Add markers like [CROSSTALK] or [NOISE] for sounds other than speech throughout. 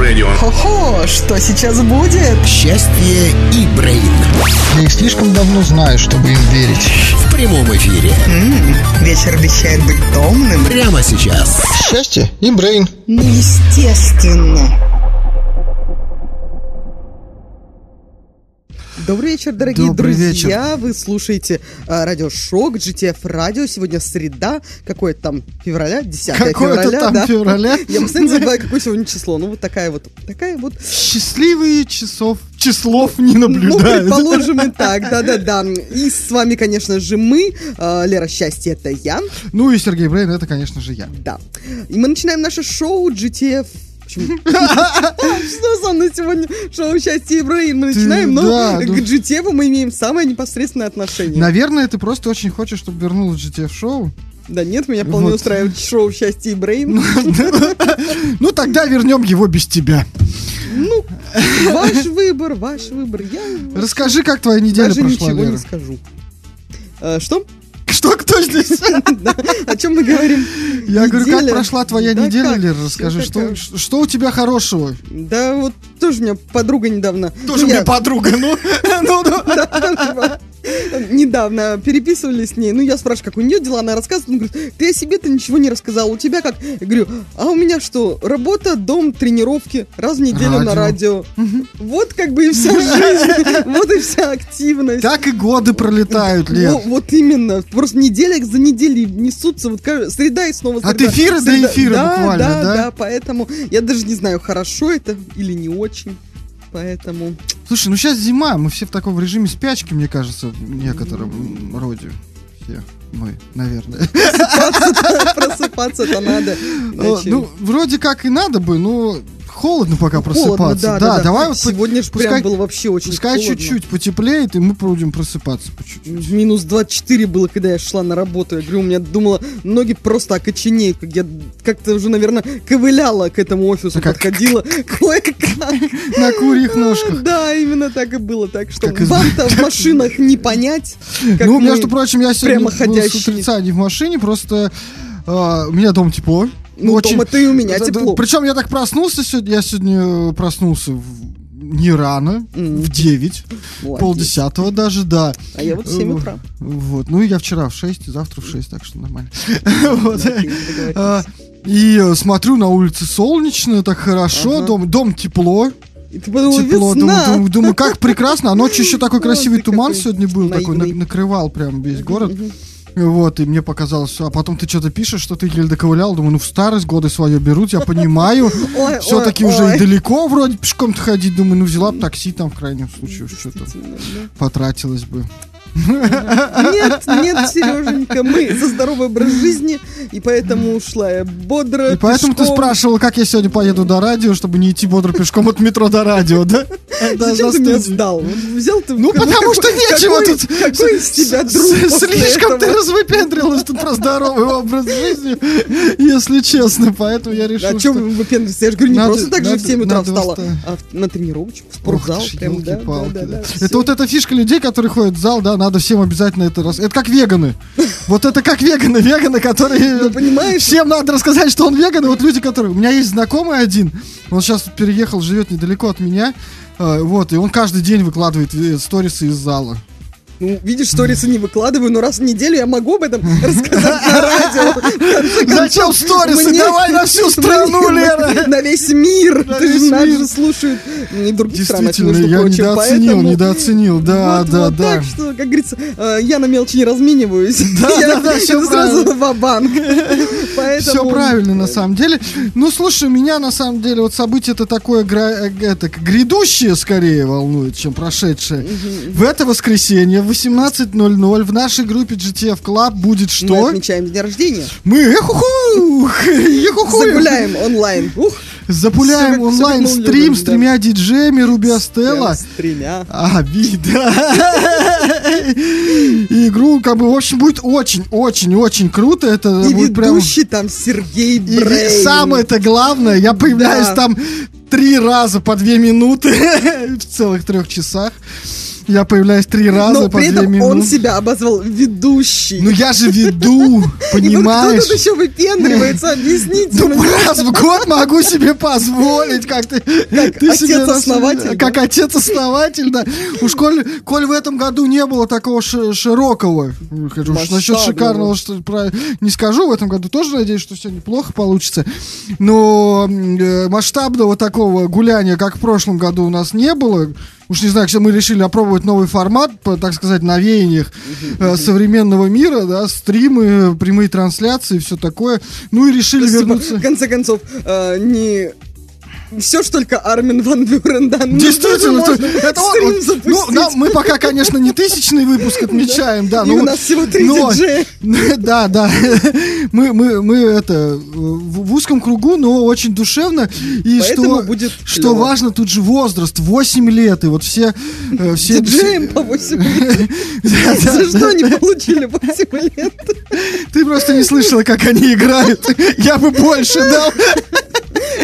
Radio. Хо-хо, что сейчас будет? Счастье и Брейн. Я их слишком давно знаю, чтобы им верить. В прямом эфире. М-м, вечер обещает быть томным. Прямо сейчас. Счастье и Брейн. Ну, естественно. Добрый вечер, дорогие Добрый друзья. Вы слушаете а, радио Шок, GTF радио. Сегодня среда, какое там февраля, 10 Какое-то февраля, там да? февраля. Я постоянно [LAUGHS] забываю, какое сегодня число. Ну, вот такая вот, такая вот Счастливые часов, числов не Ну, наблюдают. предположим и [LAUGHS] так, да-да-да. И с вами, конечно же, мы. А, Лера Счастье, это я. Ну и Сергей Брейн, это, конечно же, я. Да. И мы начинаем наше шоу GTF. Почему? [LAUGHS] Что со мной сегодня шоу «Счастье и Брейн» мы начинаем, но к ну- GTF мы имеем самое непосредственное отношение. Наверное, ты просто очень хочешь, чтобы вернулось GTF шоу. Да нет, меня вполне Вот. устраивает шоу «Счастье и Брейн». [LAUGHS] Ну тогда вернем его без тебя. Ну, ваш выбор, ваш выбор. Я Расскажи, как твоя неделя даже прошла, ничего Лера. не скажу. А, Что? [LAUGHS] Что, кто здесь? [LAUGHS] О чем мы говорим? Я говорю, как прошла твоя неделя, Всё расскажи, что, у тебя хорошего? Да вот тоже у меня подруга недавно... Тоже ну, мне я- подруга, ну, [LAUGHS] ну, ну. Недавно переписывались с ней. Ну, я спрашиваю, как у нее дела, она рассказывает. Она говорит, ты о себе-то ничего не рассказал. У тебя как? Я говорю, а у меня что? Работа, дом, тренировки. Раз в неделю на радио. Вот как бы и вся жизнь. [LAUGHS] Вот и вся активность. Так и годы пролетают, Лер. Во- Вот именно. Просто неделя за неделей несутся. Вот среда и снова От среда. эфира до Среда- эфира да, буквально, да? да? Да, поэтому я даже не знаю, хорошо это или не очень. Поэтому... Слушай, ну сейчас зима, мы все в таком режиме спячки, мне кажется, в некотором роде. Все мы, наверное. Просыпаться-то надо. Ну, вроде как и надо бы, но холодно пока Холодно, просыпаться. да, Да, да, давай вот Сегодня же пускай- прям было вообще очень Пускай холодно. чуть-чуть потеплеет, и мы будем просыпаться по чуть-чуть. Минус 24 было, когда я шла на работу. Я говорю, у меня думала, ноги просто окоченеют. Как я как-то уже, наверное, ковыляла к этому офису, А как- подходила [LAUGHS] кое-как. На курьих ножках. Да, именно так и было. Так что вам-то в машинах не понять. Ну, между прочим, я сегодня был с утреца не в машине, просто а, у меня дом тепло. Ну, дома-то и у меня тепло. Причем я так проснулся сегодня, я сегодня проснулся в- не рано, Мгм. в 9, Молодец. полдесятого даже, да. А я вот в 7 утра. Вот, ну я вчера в 6, завтра в 6, так что нормально. [LAUGHS] Вот. А, И э, смотрю, на улице солнечно, так хорошо, дом, тепло, И ты подумала, тепло, думаю, весна. думаю, думаю, как прекрасно, а ночью еще такой [LAUGHS] Вот красивый ты туман сегодня был, такой накрывал прям весь город. Вот, и мне показалось, а потом ты что-то пишешь, что ты еле доковылял, думаю, ну в старость годы свое берут, я понимаю, [LAUGHS] все-таки уже и далеко вроде пешком-то ходить, думаю, ну взяла бы такси там в крайнем случае, что-то потратилась бы. Нет, нет, Сереженька, мы за здоровый образ жизни, и поэтому ушла я бодро. И поэтому ты спрашивал, как я сегодня поеду до радио, чтобы не идти бодро пешком от метро до радио, да? Зачем за ты меня сдал? Взял ты. Ну, потому что нечего тут. Какой из тебя друг Слишком ты развыпендрилась тут про здоровый образ жизни, если честно, поэтому я решил, А чем что... вы выпендриваетесь? Я же говорю, не просто так же в надо- 7 утра встала, а на тренировочку, в спортзал. Это вот эта фишка людей, которые ходят в зал, да, надо всем обязательно это раз. Это как веганы. Вот это как веганы, [LAUGHS] веганы, которые... Ну, понимаешь? Всем надо рассказать, что он веган, и вот люди, которые... У меня есть знакомый один, он сейчас переехал, живет недалеко от меня, э, вот, и он каждый день выкладывает э, сторисы из зала. Ну, видишь, сторисы не выкладываю, но раз в неделю я могу об этом [LAUGHS] рассказать на радио. [LAUGHS] Зачем сторисы? Давай на всю страну, [LAUGHS] Лера! На весь мир. Ты же нас же слушают не Действительно, я недооценил, недооценил, да, да, да. Так что, как говорится, э, я на мелочи не размениваюсь. Да, да, всё сразу в банк. Все правильно, на самом деле. Ну, слушай, меня на самом деле вот событие это такое э, это, грядущее скорее волнует, чем прошедшее. В это воскресенье в 18.00 в нашей группе GTF Club будет Мы что? отмечаем день рождения. Мы. Загуляем онлайн. Ух, Запуляем мы онлайн-стрим с тремя диджеями Руби Астелла. прям с тремя. А, вида. И игру, как бы, в общем, будет очень-очень-очень круто. Это И будет прям... ведущий там Сергей И Брейн. самое-то главное, я появляюсь Да. там три раза по две минуты [LAUGHS] в целых трех часах. Я появляюсь три раза Но по при этом минуты. он себя обозвал ведущий. Ну я же веду, [LAUGHS] И вот кто понимаешь? тут еще выпендривается, объясните Ну, мне. раз в год могу себе позволить, как ты, ты себе отец-основатель, раз- да? Как отец-основатель, да. Уж коль, коль в этом году не было такого ши- широкого, хочу, уж насчет шикарного что про- не скажу, в этом году тоже надеюсь, что все неплохо получится, но э, масштабного такого гуляния, как в прошлом году у нас не было, Уж не знаю, мы решили опробовать новый формат, по, так сказать, на веяниях э, современного мира, да, стримы, прямые трансляции, все такое. Ну и решили есть, типа, вернуться. в конце концов, э, не все, что только Армин Ван Бюрен, да. ну, Действительно, тоже то- это он- запустить. ну, нам- мы пока, конечно, не тысячный выпуск [LAUGHS] отмечаем, да. Ну, у нас всего три но- диджея. [LAUGHS] Да, да. [LAUGHS] Мы, мы, мы это в, узком кругу, но очень душевно. И Поэтому что, будет что важно, тут же возраст, 8 лет. И вот все... э, все Диджеем по 8 лет. За что они получили 8 лет? Ты просто не слышала, как они играют. Я бы больше дал.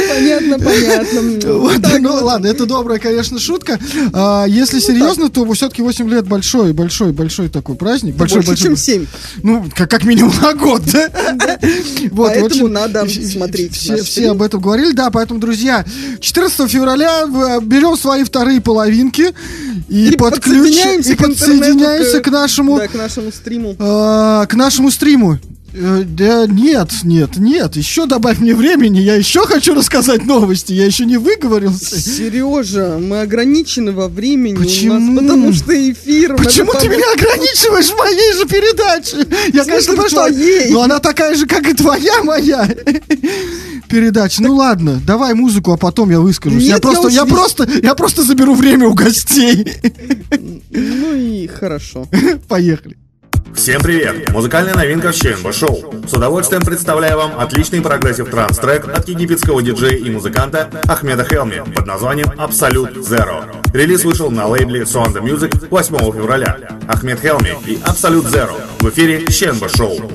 Понятно, понятно. Вот, Так ну вот. ладно, это добрая, конечно, шутка. А, если серьезно, то все-таки 8 лет большой, большой, большой такой праздник. Большой, Больше, большой. чем 7. Ну, как, как минимум на год, да? Вот, Поэтому общем, надо смотреть Все, об этом говорили, да, поэтому, друзья, 14 февраля э, берем свои вторые половинки и, И подключ- подсоединяемся и подсоединяемся к- к нашему Да, к нашему стриму. э, к нашему стриму. Э, Да нет, нет, нет, еще добавь мне времени, я еще хочу рассказать новости, я еще не выговорился. Сережа, мы ограничены во времени Почему? нас, потому что эфир. Почему ты меня ограничиваешь в моей же передаче? Я, конечно, твоей? Но она такая же, как и твоя моя передача. Ну ладно, давай музыку, а потом я выскажусь. Нет, я я просто, я, просто, я просто заберу время у гостей. Ну и хорошо. Поехали. Всем привет! Музыкальная новинка в ЧНБ Шоу. С удовольствием представляю вам отличный progressive trance -трек от египетского диджея и музыканта Ахмеда Хелми под названием Absolute Zero. Релиз вышел на лейбле Suanda Music 8 февраля. Ахмед Хелми и Absolute Zero в эфире ЧНБ Шоу.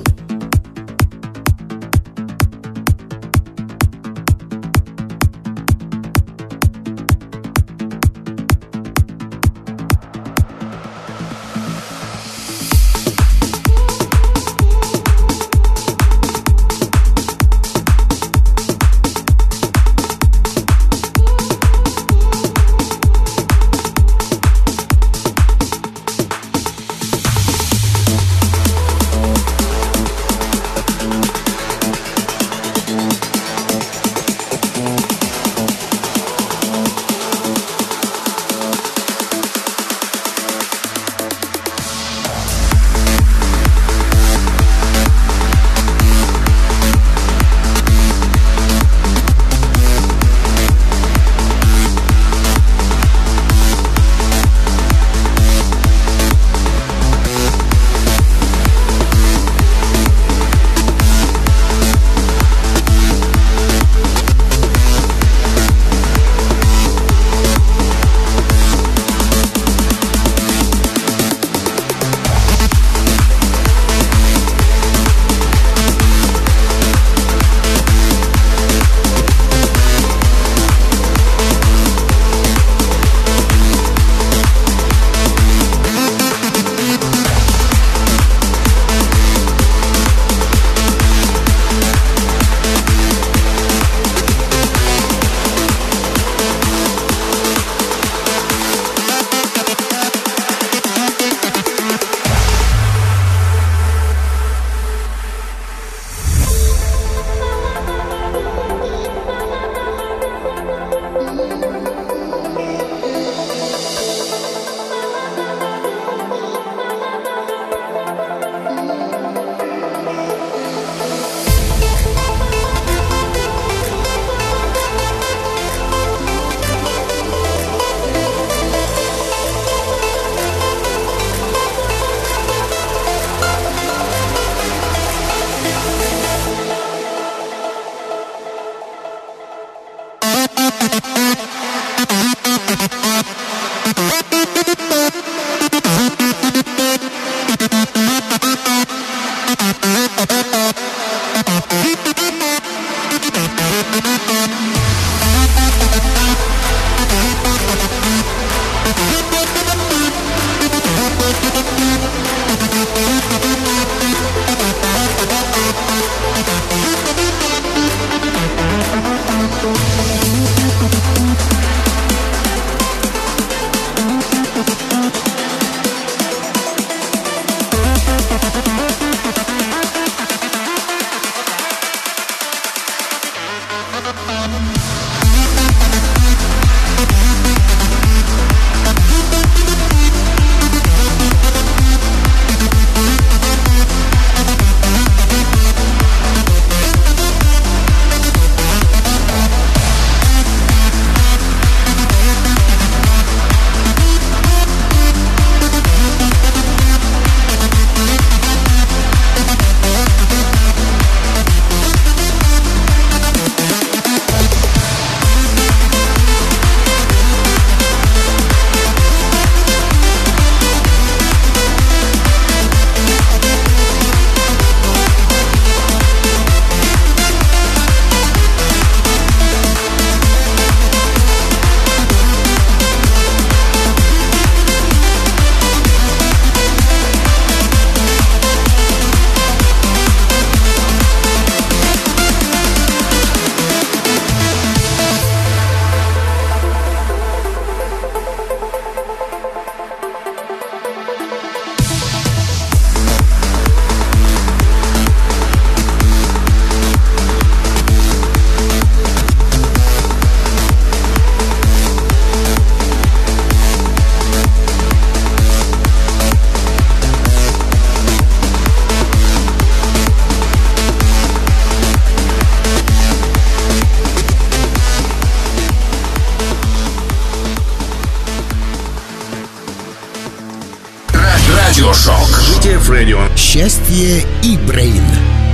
Счастье и Брейн.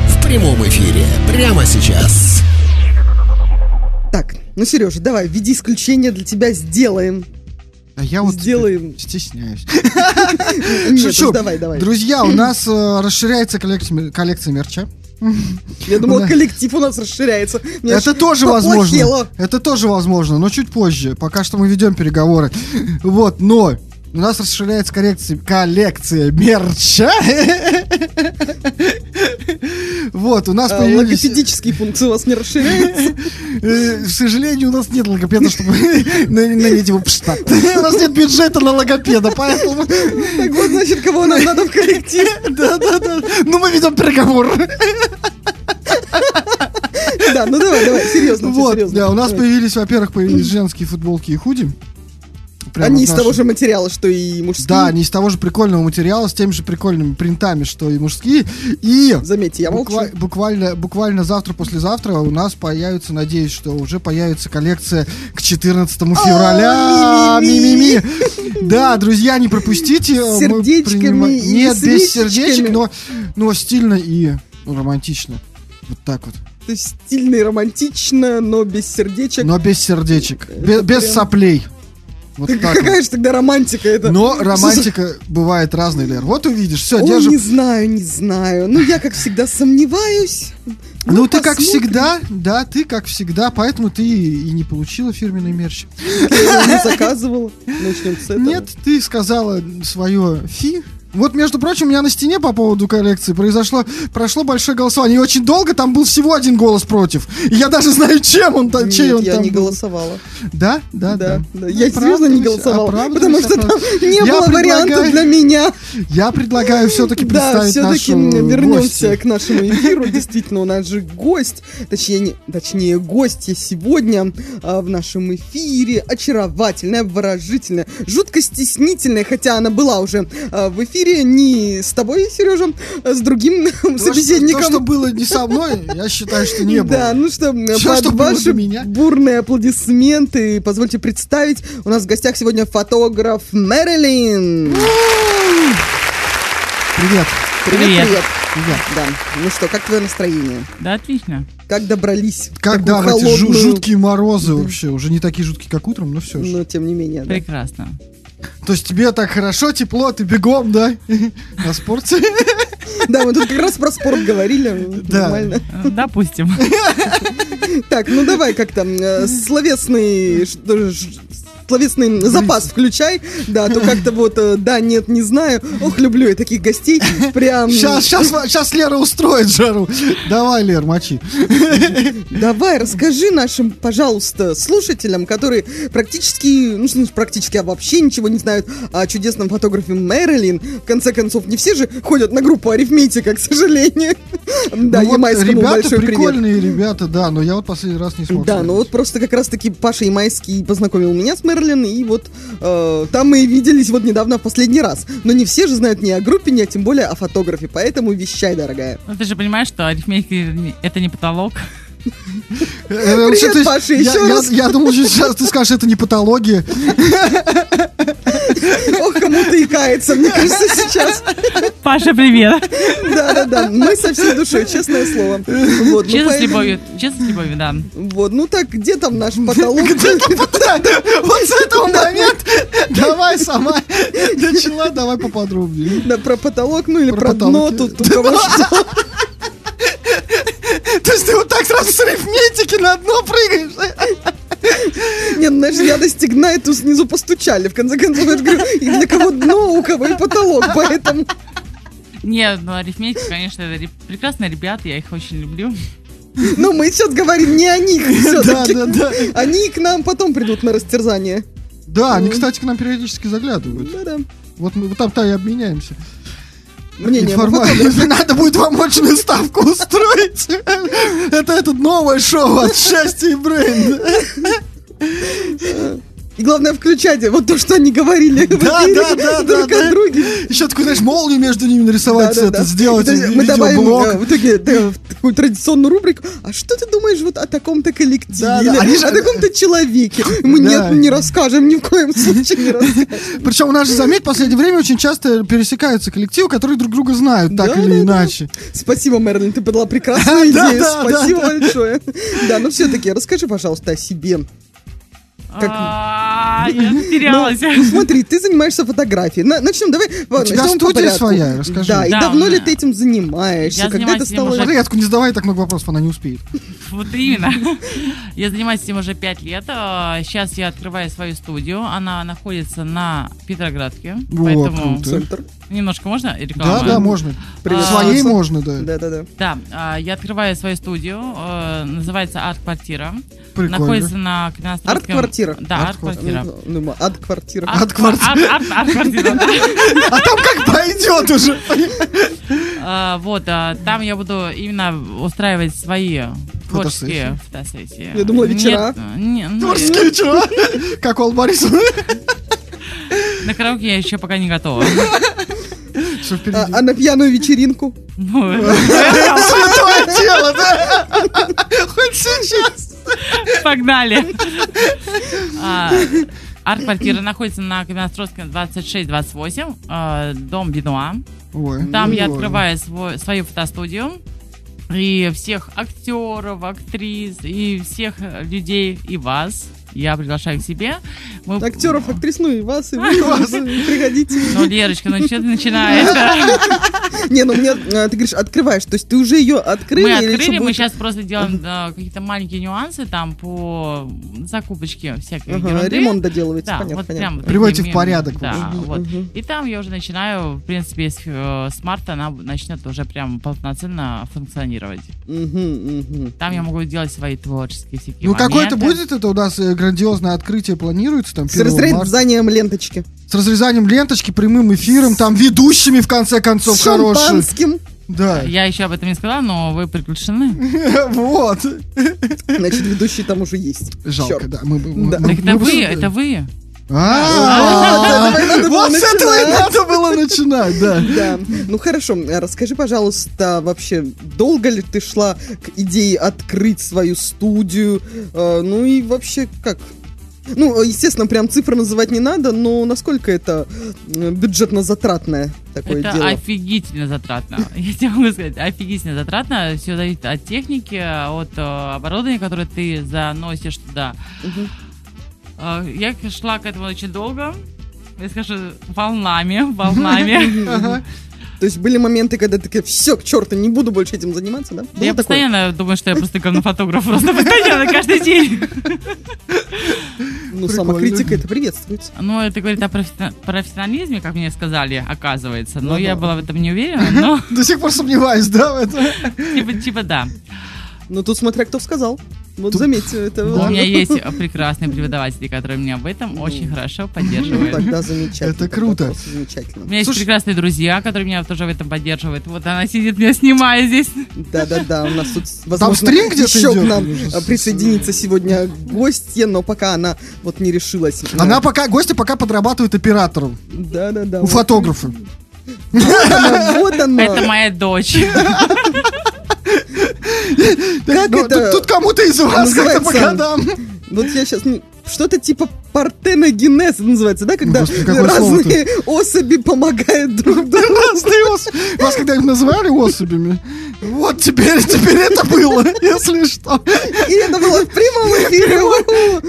В прямом эфире. Прямо сейчас. Так, ну, Сережа, давай, введи исключение для тебя сделаем. А я вот Сделаем. стесняюсь. [LAUGHS] Шучу. давай, давай. Друзья, у нас э, расширяется коллекция, мерча. Я думала, Да. коллектив у нас расширяется. Мне Это тоже поплохело. возможно. Это тоже возможно, но чуть позже. Пока что мы ведем переговоры. Вот, но у нас расширяется коллекция, коллекция мерча. Вот, у нас А, появились... Логопедические функции у вас не расширяются. Э, К сожалению, у нас нет логопеда, чтобы [LAUGHS] на- нанять его штат. У нас нет бюджета на логопеда, поэтому... Так вот, значит, кого нам надо в коллектив. Да, да, да. Ну, мы ведем переговоры. Да, ну давай, давай, серьезно, Вот, да, у нас появились, во-первых, появились женские футболки и худи. Прямо Они из того же материала, что и мужские. Да, они из того же прикольного материала, с теми же прикольными принтами, что и мужские. И Заметьте, я молчу. буква- буквально, буквально завтра, послезавтра у нас появится, надеюсь, что уже появится коллекция к 14 февраля. ми-ми-ми. Да, друзья, не пропустите. Мы сердечками принимаем- Нет, без сердечек, но, но стильно и романтично. Вот так вот. То есть стильно и романтично, но без сердечек. Но без сердечек. Без, соплей. Вот так вот. Какая же тогда романтика это? Но [LAUGHS] романтика бывает разной, Лер. Вот увидишь. Все, Ой, держим. не знаю, не знаю. Ну, я, как всегда, сомневаюсь. Ну, ты как всегда, да, ты как всегда, поэтому ты и не получила фирменный мерч. Я не заказывала. Начнем с этого. Нет, ты сказала свое фи. Вот, между прочим, у меня на стене по поводу коллекции произошло, прошло большое голосование. И очень долго там был всего один голос против. И я даже знаю, чем он, там, чей он я там не был. голосовала. Да, да, да. Да, да. Я Ну, серьезно не оправдывайся, голосовала. Потому что там не Я было вариантов для [LAUGHS] меня. Я предлагаю все-таки Да, представить все-таки нашу вернемся гостью. к нашему эфиру. [LAUGHS] Действительно, у нас же гость, точнее, не- точнее гостья сегодня а, в нашем эфире. Очаровательная, обворожительная, жутко стеснительная, хотя она была уже а, в эфире не с тобой, Сережа, а с другим [LAUGHS] То, что- собеседником. То, что было не со мной, я считаю, что не было. Да, ну что, Всё, под что ваши меня. бурные аплодисменты позвольте представить, у нас в гостях сегодня фотограф Мэрилин. Привет. Привет, Привет. привет. Привет. Да. Ну что, как твое настроение? Да, отлично. Как добрались? Когда в такую эти жу- холодную- жуткие морозы вообще, уже не такие жуткие, как утром, но все же. Но тем не менее, да. Прекрасно. То есть тебе так хорошо, тепло, ты бегом, да? [LAUGHS] На спорте? [LAUGHS] Да, мы тут как раз про спорт говорили. Да. Нормально. Э, Допустим. [LAUGHS] Так, ну давай как там, э, словесный, словесный запас включай, да, то как-то вот, э, да, нет, не знаю. Ох, люблю я таких гостей, прям... Сейчас, сейчас, сейчас Лера устроит жару. Давай, Лер, мочи. Давай, расскажи нашим, пожалуйста, слушателям, которые практически, ну что значит практически, а вообще ничего не знают о чудесном фотографе Мэрилин. В конце концов, не все же ходят на группу арифметика, к сожалению. [LAUGHS] Да, Ну вот Ямайскому большой привет. прикольные ребята, да, но я вот последний раз не смог. Да, ну вот просто как раз-таки Паша Ямайский познакомил меня с Мерлин, и вот э, там мы и виделись вот недавно в последний раз. Но не все же знают ни о группе, ни а тем более о фотографе, поэтому вещай, дорогая. Ну, ты же понимаешь, что арифметика это не потолок. Э, Привет, что ты- Паша, я- еще раз. Я думал, что сейчас ты скажешь, это не патология. [LAUGHS] Ох, кому-то и кается, мне кажется, сейчас. Паша, привет. Да-да-да, мы со всей душой, честное слово. Вот, ну, Честно с поэтому- любовью. Честно с любовью, да. Вот, ну так, где там наш потолок? Вот с этого момента давай сама начала, давай поподробнее. Да, про потолок, ну или Про дно, тут у кого что. То есть ты вот так сразу с арифметики на дно прыгаешь? [LAUGHS] Нет, ну, знаешь, я достигна, и тут снизу постучали. В конце концов, я же говорю, и для кого дно, у кого и потолок, поэтому... Нет, ну арифметика, конечно, это ре- прекрасные ребята, я их очень люблю. [LAUGHS] Ну, мы сейчас говорим не о них [LAUGHS] Да, все-таки. да, да. Они к нам потом придут на растерзание. Да, они, кстати, к нам периодически заглядывают. Да-да. Вот мы вот там-то и обменяемся. Мнение по Информацией. Надо будет вам очную ставку устроить. Это это новое шоу от счастья и брейн. И главное включать вот то, что они говорили Да, [LAUGHS] да, да, друг да, о да. друге. Еще такую, знаешь, молнию между ними нарисовать, Да, да, это, да. сделать есть Мы добавим э, в итоге да, в такую традиционную рубрику. А что ты думаешь вот о таком-то коллективе? Да, да, они же- о таком-то человеке? Мы Да. нет, не расскажем, ни в коем случае не расскажем. Причем у нас же, заметь, в последнее время очень часто пересекаются коллективы, которые друг друга знают, так Да, или да, да. иначе. Спасибо, Мерлин, ты подала прекрасную [LAUGHS] Да, идею. да, Спасибо да, да. большое. Да, но все-таки расскажи, пожалуйста, о себе. Как- А, Я потерялась. Ну, смотри, ты занимаешься фотографией. На- Начнем, давай. У тебя студия своя, расскажи. Да, и Да, давно ли ты этим занимаешься? Я Когда занимаюсь это стало... уже- Марьятку не задавай так много вопросов, она не успеет. [LAUGHS] Вот именно. [LAUGHS] Я занимаюсь этим уже пять лет. А, Сейчас я открываю свою студию. Она находится на Петроградке. О, Поэтому круто. Центр. Немножко можно Да, реклама? да, можно. Привет. Своей А, можно, да. Да-да-да. Да, а, я открываю свою студию. э, Называется Арт-квартира. Прикольно. Находится на Каменноостровском... Арт-квартира? Да, Арт-квартира. арт-квартира. Ну, ну, Арт-квартира. арт- арт- Арт-квартира. да. [LAUGHS] А там как пойдет уже. А, Вот, а, там я буду именно устраивать свои творческие фотосессии. Я думала, вечера. Ну, Творческие вечера. [LAUGHS] Как у Борисовны. На караоке я еще пока не готова. Что А, впереди? а на пьяную вечеринку? [LAUGHS] Святое дело, да? Хоть сейчас. Погнали. А, Арт-квартира находится на Каменноостровском 26-28, а, дом Бенуа. Там я открываю свою фотостудию. И всех актеров, актрис, и всех людей, и вас я приглашаю к себе. Мы- Актеров, [LAUGHS] актрис, ну и вас, и вы, вас, приходите. Ну, Лерочка, ну что ты начинаешь? [LAUGHS] Не, ну мне, а, ты говоришь, открываешь, то есть ты уже ее открыли? Мы открыли, мы сейчас просто делаем да, какие-то маленькие нюансы там по закупочке всякой ерунды. ремонт доделываете, понятно, Приводите в порядок, Да, вот. И там я уже начинаю, в принципе, с, э, марта она начнет уже прям полноценно функционировать. Там я могу делать свои творческие всякие Ну, моменты. будет это у нас э, грандиозное открытие планируется там С 1 марта? разрезанием ленточки. С разрезанием ленточки, прямым эфиром, там ведущими в конце концов С хорошие. шампанским. Да. Я еще об этом не сказала, но вы приглашены. [LAUGHS] Вот. Значит, ведущий там уже есть. Жалко, да. Мы, мы- Да. мы- Так это вы, это вы. А, Вот с этого и надо было Вот с этого и начинать. надо было начинать, да. Да. Ну хорошо, а расскажи, пожалуйста, вообще, долго ли ты шла к идее открыть свою студию? Ну и вообще, как? Ну, естественно, прям цифры называть не надо, но насколько это э, бюджетно-затратное такое это дело? офигительно затратно. [LAUGHS] Я тебе могу сказать, офигительно затратно. Все зависит от техники, от э, оборудования, которое ты заносишь туда. Мгм. Э, Я шла к этому очень долго. Я скажу, волнами, волнами. [LAUGHS] То есть были моменты, когда ты такая, все, к черту, не буду больше этим заниматься, да? Было Я такое? постоянно думаю, что я просто говнофотограф. Просто постоянно, каждый день. Ну, самокритика это приветствуется. Ну, это говорит о профессионализме, как мне сказали, оказывается. Но Ну я была в этом не уверена, но [LAUGHS] До сих пор сомневаюсь, да, в этом? типа, типа да. Ну, тут смотря кто сказал. Вот заметьте, это... У вот- меня есть прекрасные преподаватели, которые меня в этом очень хорошо Ну, поддерживают. Тогда замечательно. Это круто. Замечательно. У меня есть прекрасные друзья, которые меня тоже в этом поддерживают. Вот она сидит, меня снимает здесь. Да-да-да, у нас тут, возможно, стрим где-то еще к нам с- присоединится сегодня гостья, но пока она вот не решилась. Она пока, гости пока подрабатывают оператором. Да-да-да. У вот фотографа. она, Вот она. Это моя дочь. [LAUGHS] Как Ну, это Тут, кому-то из вас как-то по годам. Вот я сейчас... Что-то типа партеногенез называется, да? Когда Господи, разные особи помогают друг [LAUGHS] другу. Разные ос- Вас когда-нибудь называли особями? Вот теперь, теперь это было, если что. И это было в прямом эфире.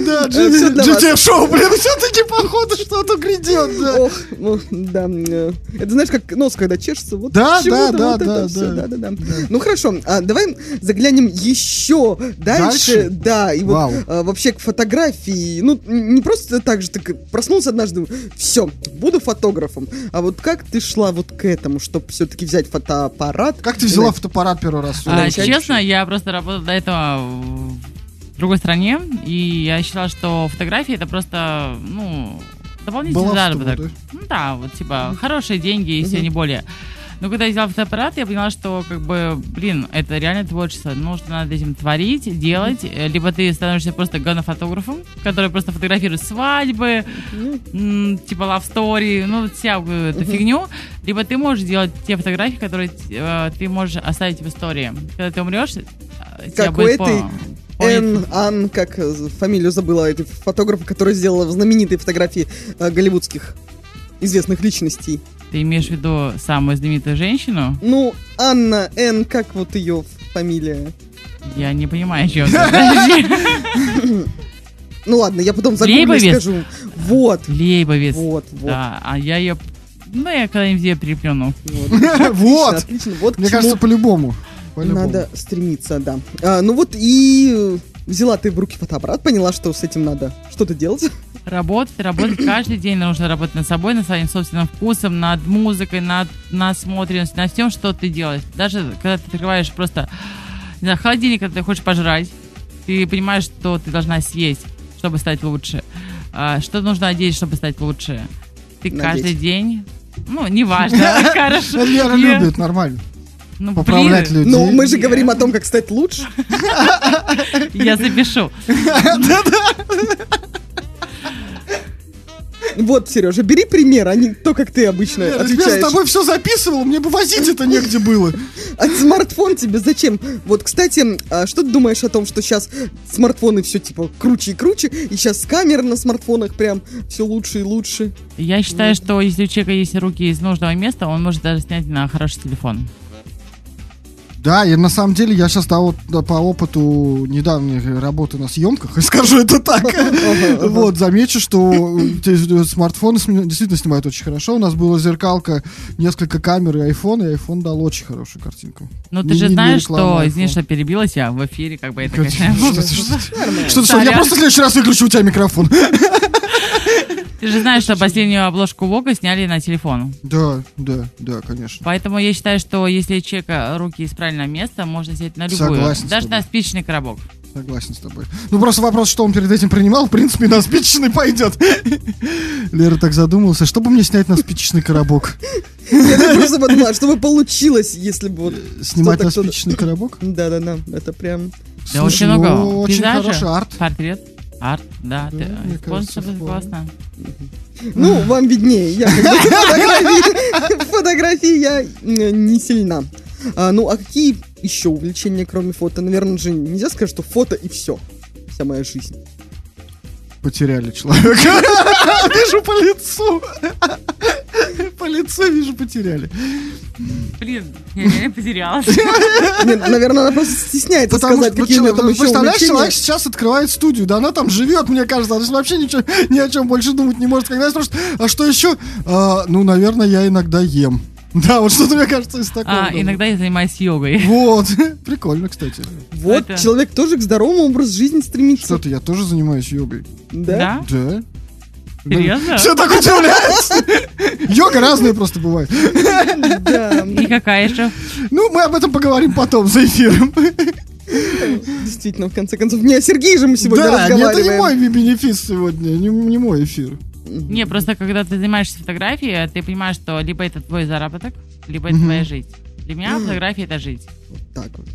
Да. GT-шоу, блин, все-таки походу что-то грядет, да. Ох, ну, да. э, Это знаешь, как нос, когда чешется. Вот Да, да, да, да, да. да, да. Ну хорошо, а давай заглянем еще дальше. Да, и вот а, вообще к фотографии. Ну, не просто так же, так проснулся однажды, все, буду фотографом. А вот как ты шла вот к этому, чтобы все-таки взять фотоаппарат? Как ты взяла фотоаппарат первый раз? А, Честно, я просто работала до этого в другой стране, и я считала, что фотография это просто, ну, дополнительный Баловство, заработок. Ну да, вот типа хорошие деньги, если Мгм. не более. Но когда я взяла фотоаппарат, я поняла, что, как бы, блин, это реально творчество. Нужно над этим творить, делать. Э, Либо ты становишься просто говнофотографом, который просто фотографирует свадьбы, м, типа love story, ну, вот всякую эту фигню. Либо ты можешь делать те фотографии, которые э, ты можешь оставить в истории. Когда ты умрешь, э, тебя Как у будет помнить. Эн, Ан, как э, фамилию забыла, этой фотографа, которая сделала знаменитые фотографии э, голливудских известных личностей. Ты имеешь в виду самую знаменитую женщину? Ну, Анна Н, как вот ее фамилия? Я не понимаю, о чем ты. [LAUGHS] Ну ладно, я потом загуглю и скажу. Вот, Лейбовец. вот, вот. Да, а я ее... Ну, я когда-нибудь ее переплюну. Вот, [LAUGHS] Вот. отлично, вот Мне кажется, по-любому. Надо стремиться, да. А, ну вот и взяла ты в руки фотоаппарат, поняла, что с этим надо что-то делать. Работать, работать каждый день. Нужно работать над собой, над своим собственным вкусом, над музыкой, над насмотренностью, над всем, что ты делаешь. Даже когда ты открываешь просто не знаю, холодильник, когда ты хочешь пожрать, ты понимаешь, что ты должна съесть, чтобы стать лучше. А, Что нужно одеть, чтобы стать лучше. Ты Надеть. каждый день... Ну, неважно, [LAUGHS] хорошо. Лера любит, нормально. Ну, Поправлять блин, людей. Ну, мы же говорим о том, как стать лучше. Я запишу. Вот, Сережа, бери пример, а не то, как ты обычно Лера, я с отвечаешь. тобой все записывал, мне бы возить это негде было. А смартфон тебе зачем? Вот, кстати, а что ты думаешь о том, что сейчас смартфоны все типа круче и круче, и сейчас камеры на смартфонах прям все лучше и лучше? Я считаю, что если у человека есть руки из нужного места, он может даже снять на хороший телефон. Да, и на самом деле я сейчас да, вот, да, по опыту недавней работы на съемках, и скажу это так, вот, замечу, что те смартфоны см- действительно снимают очень хорошо. У нас была зеркалка, несколько камер и iPhone, и iPhone дал очень хорошую картинку. Ну, ты же знаешь, что, извини, что перебилась я в эфире, как бы это, конечно... [LAUGHS] Что, что, что, что, что, я просто в следующий раз выключу у тебя микрофон. Ты же знаешь, что последнюю обложку Вога сняли на телефон. Да, да, да, конечно. Поэтому я считаю, что если человека руки из правильного места, можно снять на любую. Согласен с даже тобой. на спичечный коробок. Согласен с тобой. Ну, просто вопрос, что он перед этим принимал, в принципе, на спичечный пойдет. Лера так задумался, что бы мне снять на спичечный коробок? Я так просто подумала, что бы получилось, если бы вот... Снимать на спичечный коробок? Да-да-да, это прям... Да очень ну, много. очень хороший арт. Портрет. Арт, да. Да, ты- используешь, кажется, классно. Ну, вам виднее, я [LAUGHS] фотографии я э, не сильна. А, ну, а какие еще увлечения, кроме фото? Наверное же нельзя сказать, что фото и все. Вся моя жизнь. Потеряли человека. [LAUGHS] Вижу по лицу. По лицу вижу, потеряли. Блин, я потерялась. [LAUGHS] Наверное, она просто стесняется Потому сказать, что, ну, какие у нее человек- там еще представляешь, человек сейчас открывает студию, да она там живет, мне кажется, она вообще ничего, ни о чем больше думать не может. Когда я спрашиваю, а что еще? А, ну, наверное, я иногда ем. [LAUGHS] Да, вот что-то, мне кажется, из такого. А, да. иногда я занимаюсь йогой. [LAUGHS] Вот, [LAUGHS] прикольно, кстати. Вот, Это- человек тоже к здоровому образу жизни стремится. Кстати, я тоже занимаюсь йогой. Да? Да? Да. Серьезно? Все так удивляется? Йога разная просто бывает. Да, И какая еще? Ну, мы об этом поговорим потом за эфиром. действительно, в конце концов. Не о Сергее же мы сегодня Да, нет, это не разговариваем. мой бенефис сегодня, не, не мой эфир. Не, просто когда ты занимаешься фотографией, ты понимаешь, что либо это твой заработок, либо это твоя жизнь. Для меня [GASPS] фотография это жить. Так вот.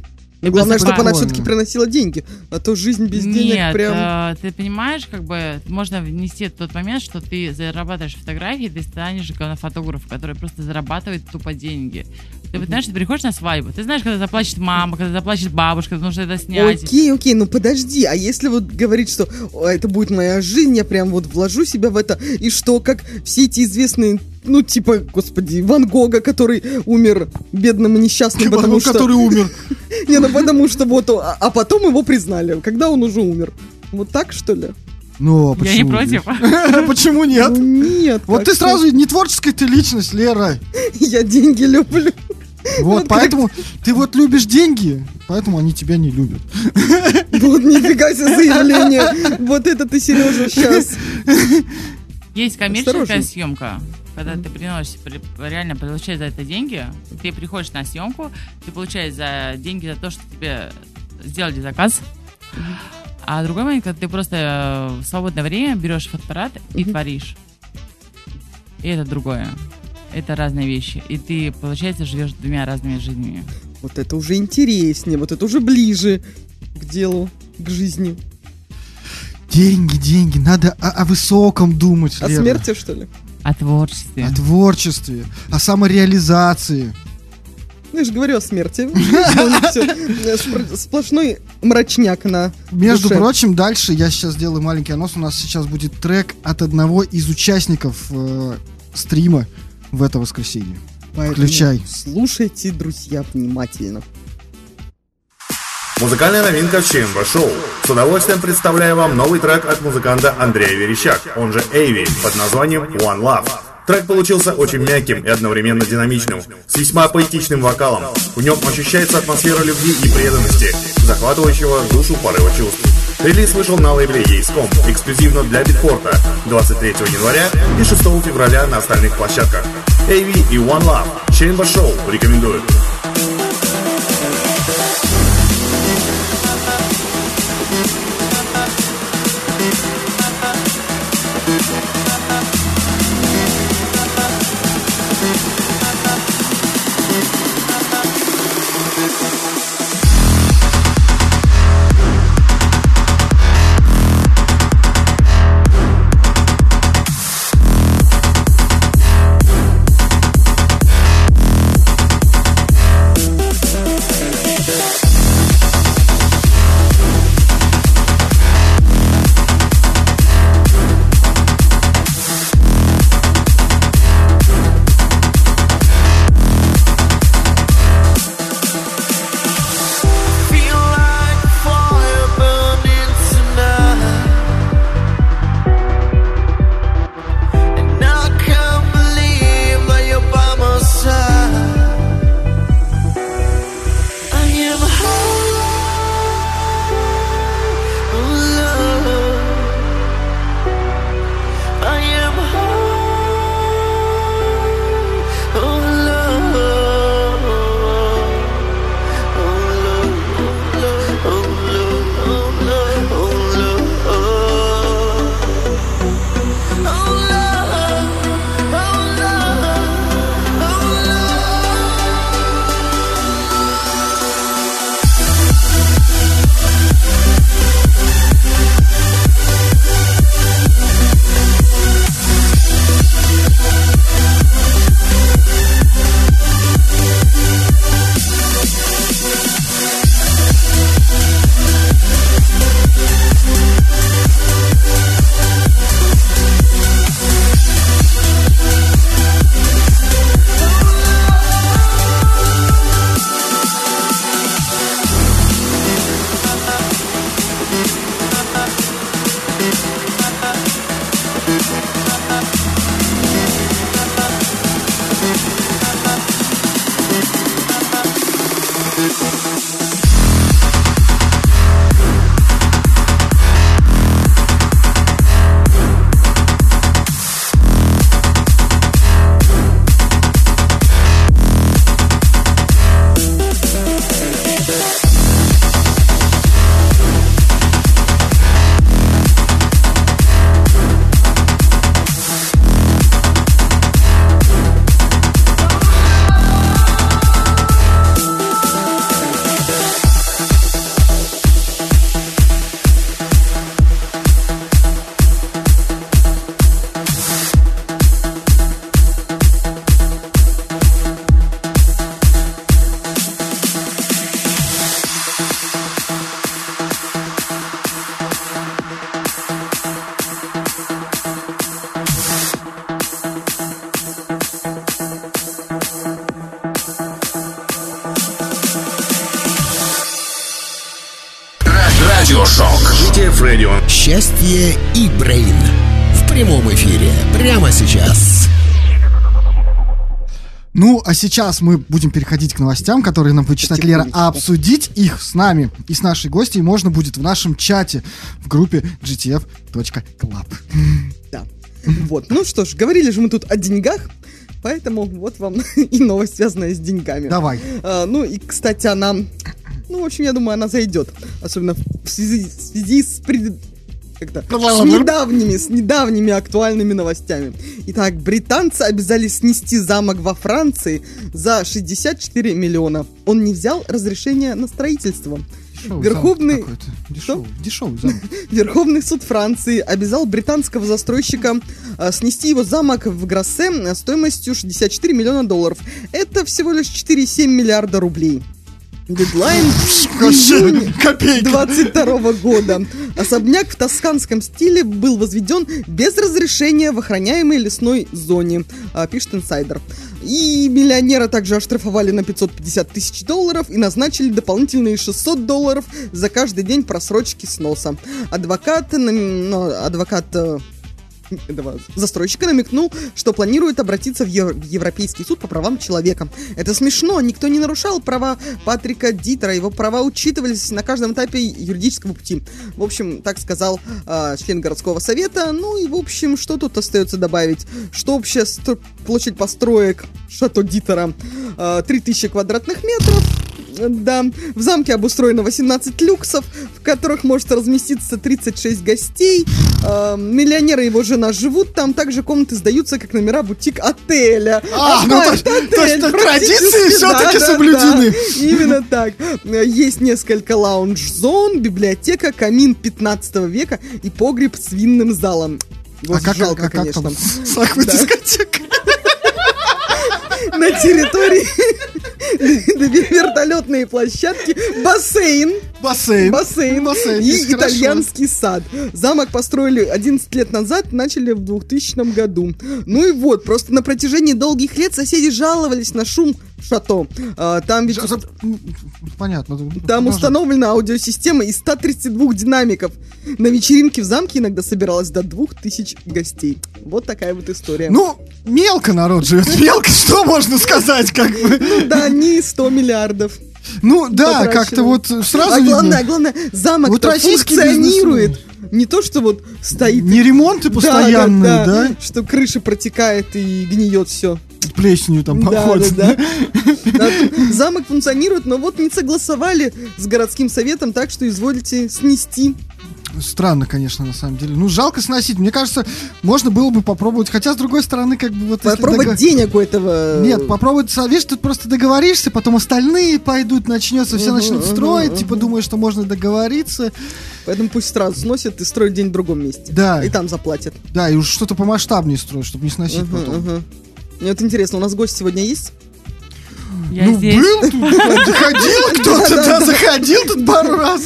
Ну, главное, чтобы она все-таки приносила деньги. А то жизнь без денег Нет, прям... э, ты понимаешь, как бы можно внести тот момент, что ты зарабатываешь фотографии, ты станешь фотографом, который просто зарабатывает тупо деньги. Ты вот знаешь, ты приходишь на свадьбу, ты знаешь, когда заплачет мама, когда заплачет бабушка, нужно это снять. Окей, окей, ну подожди, а если вот говорить, что «О, это будет моя жизнь, я прям вот вложу себя в это, и что, как все эти известные, ну, типа, господи, Ван Гога, который умер бедным и несчастным, потому что... который умер. [LAUGHS] Не, ну потому что вот, а, а потом его признали, когда он уже умер. Вот так, что ли? Ну, а Я не почему против. [LAUGHS] Почему нет? Ну, нет. Вот ты сразу не творческая ты личность, Лера. [LAUGHS] Я деньги люблю. Вот, поэтому ты вот любишь деньги, поэтому они тебя не любят. Вот нифига себе заявление. Вот это ты, Сережа, сейчас. Есть коммерческая Осторожно. съемка, когда ты приносишь, при- реально получаешь за это деньги, ты приходишь на съемку, ты получаешь за деньги за то, что тебе сделали заказ. А другой момент, когда ты просто э, в свободное время берешь фотоаппарат и творишь. И это другое. это разные вещи. И ты, получается, живешь двумя разными жизнями. Вот это уже интереснее, вот это уже ближе к делу, к жизни. Деньги, деньги, надо о, о высоком думать. О Лера. смерти, что ли? О творчестве. О творчестве, о самореализации. Ну, я же говорю о смерти. [LAUGHS] Сплошной мрачняк на Между прочим, дальше я сейчас сделаю маленький анонс. У нас сейчас будет трек от одного из участников э, стрима в это воскресенье. Включай. Слушайте, друзья, внимательно. Музыкальная новинка в ЧМВ Шоу. С удовольствием представляю вам новый трек от музыканта Андрея Верещак, он же Эйви, под названием One Love. Трек получился очень мягким и одновременно динамичным, с весьма поэтичным вокалом. В нем ощущается атмосфера любви и преданности, захватывающего душу порыва чувств. Релиз вышел на лейбле Ейском, эксклюзивно для Битпорта, 23 января и 6 февраля на остальных площадках. Эйви и One Love. Чейнба Шоу рекомендуют. Сейчас мы будем переходить к новостям, которые нам будет читать Лера, а обсудить их с нами и с нашей гостьей можно будет в нашем чате в группе gtf.club. Да. Вот. Ну что ж, говорили же мы тут о деньгах, поэтому вот вам [LAUGHS] и новость, связанная с деньгами. Давай. А, ну и, кстати, она... Ну, в общем, я думаю, она зайдет. Особенно в связи, в связи с, пред- как-то, с недавними, с недавними актуальными новостями. Итак, британцы обязали снести замок во Франции за 64 миллиона. Он не взял разрешение на строительство. Дешевый Верховный-. Дешевый, дешевый замок. [LAUGHS] Верховный суд Франции обязал британского застройщика а, снести его замок в Гроссе а, стоимостью 64 миллиона долларов. Это всего лишь 4,7 миллиарда рублей. Дедлайн в июне Копейка. 22 года. Особняк в тосканском стиле был возведен без разрешения в охраняемой лесной зоне, а, пишет инсайдер. И миллионера также оштрафовали на 550 тысяч долларов и назначили дополнительные 600 долларов за каждый день просрочки сноса. Адвокат, адвокат э, [LAUGHS] этого застройщика намекнул, что планирует обратиться в, Ев- в Европейский суд по правам человека. Это смешно, никто не нарушал права Патрика Дитера, его права учитывались на каждом этапе юридического пути. В общем, так сказал а, член городского совета. Ну и, в общем, что тут остается добавить? Что общая площадь построек Шато Дитера? А, 3000 квадратных метров. Да, в замке обустроено 18 люксов, в которых может разместиться 36 гостей. А, миллионер и его жена живут там. Также комнаты сдаются как номера бутик-отеля. А, ну, Асфальт то- то есть отель, традиции всё-таки да, соблюдены. да. Именно так. Есть несколько лаунж-зон, библиотека, камин 15 века и погреб с винным залом. Вот А как, жалко, а как конечно. там? с аква Да. дискотека? На территории [LAUGHS] вертолетные площадки, бассейн, Бассейн. бассейн, Бассейн, и хорошо. итальянский сад. Замок построили 11 лет назад, начали в 2000 году. Ну и вот, просто на протяжении долгих лет соседи жаловались на шум шато. А, Там ведь ну, Понятно. Там Продолжай. установлена аудиосистема из 132 динамиков. На вечеринке в замке иногда собиралось до 2000 гостей. Вот такая вот история. Ну, мелко народ живет. Мелко, что можно сказать, как бы. Ну да, не 100 миллиардов. Ну, да, как-то вот сразу а главное, видно. главное, замок Вот функционирует. Не то, что вот стоит... Не ремонты Да, постоянные, да, да? да, Что крыша протекает и гниет все. Плесенью там Да, да, походит. да. Да, Замок функционирует, но вот не согласовали с городским советом, так что изволите снести. Странно, конечно, на самом деле. Ну, жалко сносить. Мне кажется, можно было бы попробовать. Хотя, с другой стороны, как бы вот... Попробовать дого- денег у этого... Нет, попробовать совет, тут просто договоришься, потом остальные пойдут, начнется, все начнут строить, типа думаешь, что можно договориться. Поэтому пусть сразу сносят и строят день в другом месте. Да. И там заплатят. Да, и уж что-то помасштабнее строить, чтобы не сносить потом. Мне вот интересно, у нас гость сегодня есть? Я ну, здесь был тут, заходил кто-то, да, заходил тут пару раз.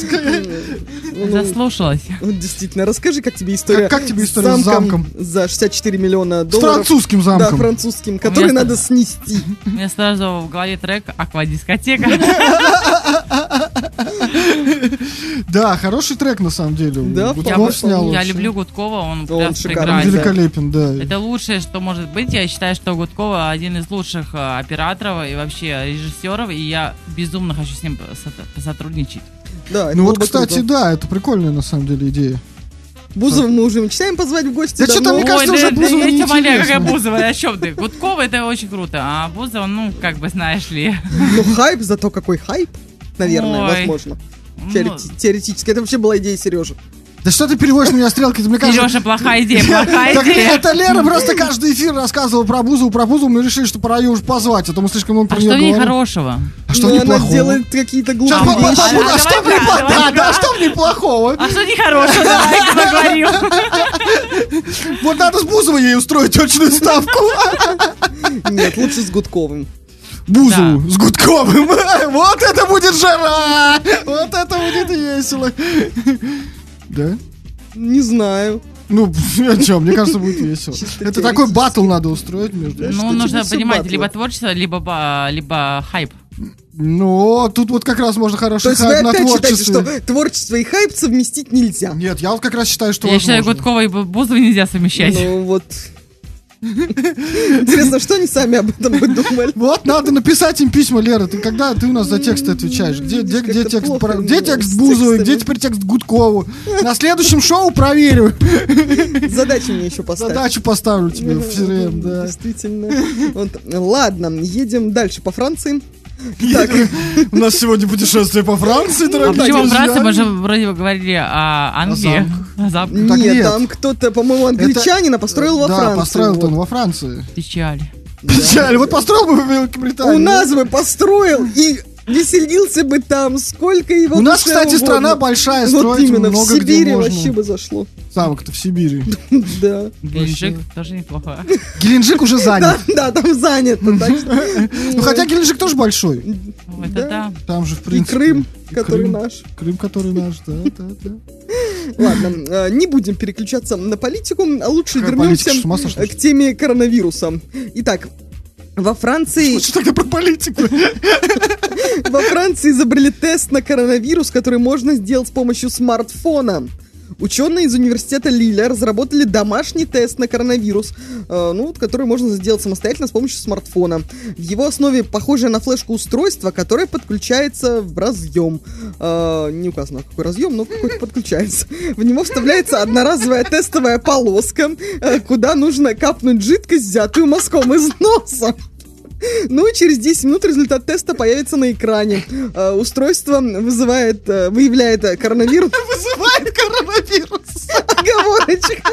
заслушалась. Вот действительно, расскажи, как тебе история. Как- тебе история с замком? За 64 миллиона С долларов. французским Да, замком. французским, который надо снести. [LAUGHS] У меня сразу в голове трек «Аквадискотека». [LAUGHS] [LAUGHS] Да, хороший трек на самом деле. Да, он снял. Я люблю Гудкова, он прям прекрасен. великолепен, да. Это лучшее, что может быть. Я считаю, что Гудкова один из лучших э, операторов и вообще режиссеров, и я безумно хочу с ним посотрудничать. Да, Ну вот, кстати, да, это прикольная на самом деле идея. Бузова мы уже мечтаем позвать в гости. Да что-то мне кажется, уже да, да, Бузова я тебя умоляю, какая. Бузова, о чем ты? Гудкова это очень круто, а Бузова, ну, как бы, знаешь ли. Ну, хайп, зато какой хайп, наверное, Ой. возможно. ну, Теорети- Теоретически. Это вообще была идея Сережи. Да что ты переводишь на меня стрелки? Ты мне кажется... Сережа, плохая идея, [LAUGHS] плохая Так идея. это Лера просто каждый эфир рассказывала про Бузову, про Бузову, мы решили, что пора ее уже позвать, а то мы слишком много А про что нее в ней говорим. хорошего? А что в ней она плохого? делает какие-то глупые вещи. а, а что в ней плохого? Да, правда. что в ней плохого? А что нехорошего? Давай поговорим. Вот надо с Бузовой ей устроить точную ставку. Нет, лучше с Гудковым. Бузову с Гудковым. [LAUGHS] Вот это будет жара! Вот это будет весело. Да? Не знаю. Ну, [LAUGHS] о чем? Мне кажется, будет весело. Чисто Это такой батл надо устроить между Ну, нужно понимать, либо творчество, либо ба- либо хайп. Ну, тут вот как раз можно То вы хайп на опять считаете, творчестве. что творчество и хайп совместить нельзя? Нет, я вот как раз считаю, что Я считаю, возможно. Гудкова и Бузову нельзя совмещать. Ну вот. Интересно, что они сами об этом думали? Вот надо написать им письма, Лера. Ты когда ты у нас за тексты отвечаешь? Где, где, где текст, где текст Бузовой, где теперь текст Гудкову? На следующем шоу проверю. Задачу мне еще поставь. Задачу поставлю тебе в [LAUGHS] CRM, да. Действительно. Ладно, едем дальше по Франции. У нас сегодня путешествие по Франции, А дорогие почему друзья. Франция? Мы же вроде бы говорили о Англии. О замках. Так нет, нет. там кто-то, по-моему, англичанин, а построил во Да, Франции. построил вот. он во Франции. Печаль. Печаль. Вот построил бы в Великобритании. У нас бы построил и веселился бы там, сколько его У нас, кстати, угодно. страна большая, Вот строить именно, много в где Сибири можно. вообще бы зашло. Замок-то в Сибири. [LAUGHS] Да. Геленджик тоже неплохо. Геленджик уже занят. [LAUGHS] Да, там занято. так что, [LAUGHS] Ну, хотя Геленджик тоже большой. Ну, Это Да. Там же, в И принципе... Крым, и который Крым. наш. Крым, который наш, да, да, да. Ладно, э, не будем переключаться на политику, а лучше вернемся к теме коронавируса. Итак, во Франции, Что тогда про политику? [LAUGHS] во Франции изобрели тест на коронавирус, который можно сделать с помощью смартфона. Ученые из университета Лиля разработали домашний тест на коронавирус, э, ну, который можно сделать самостоятельно с помощью смартфона. В его основе похожее на флешку устройство, которое подключается в разъем. Э, не указано, какой разъем, но какой-то подключается. В него вставляется одноразовая тестовая полоска, э, куда нужно капнуть жидкость, взятую мазком из носа. Ну через 10 минут результат теста появится на экране. Э, устройство вызывает, э, выявляет э, коронавирус. [LAUGHS] Вызывает коронавирус. Оговорочка.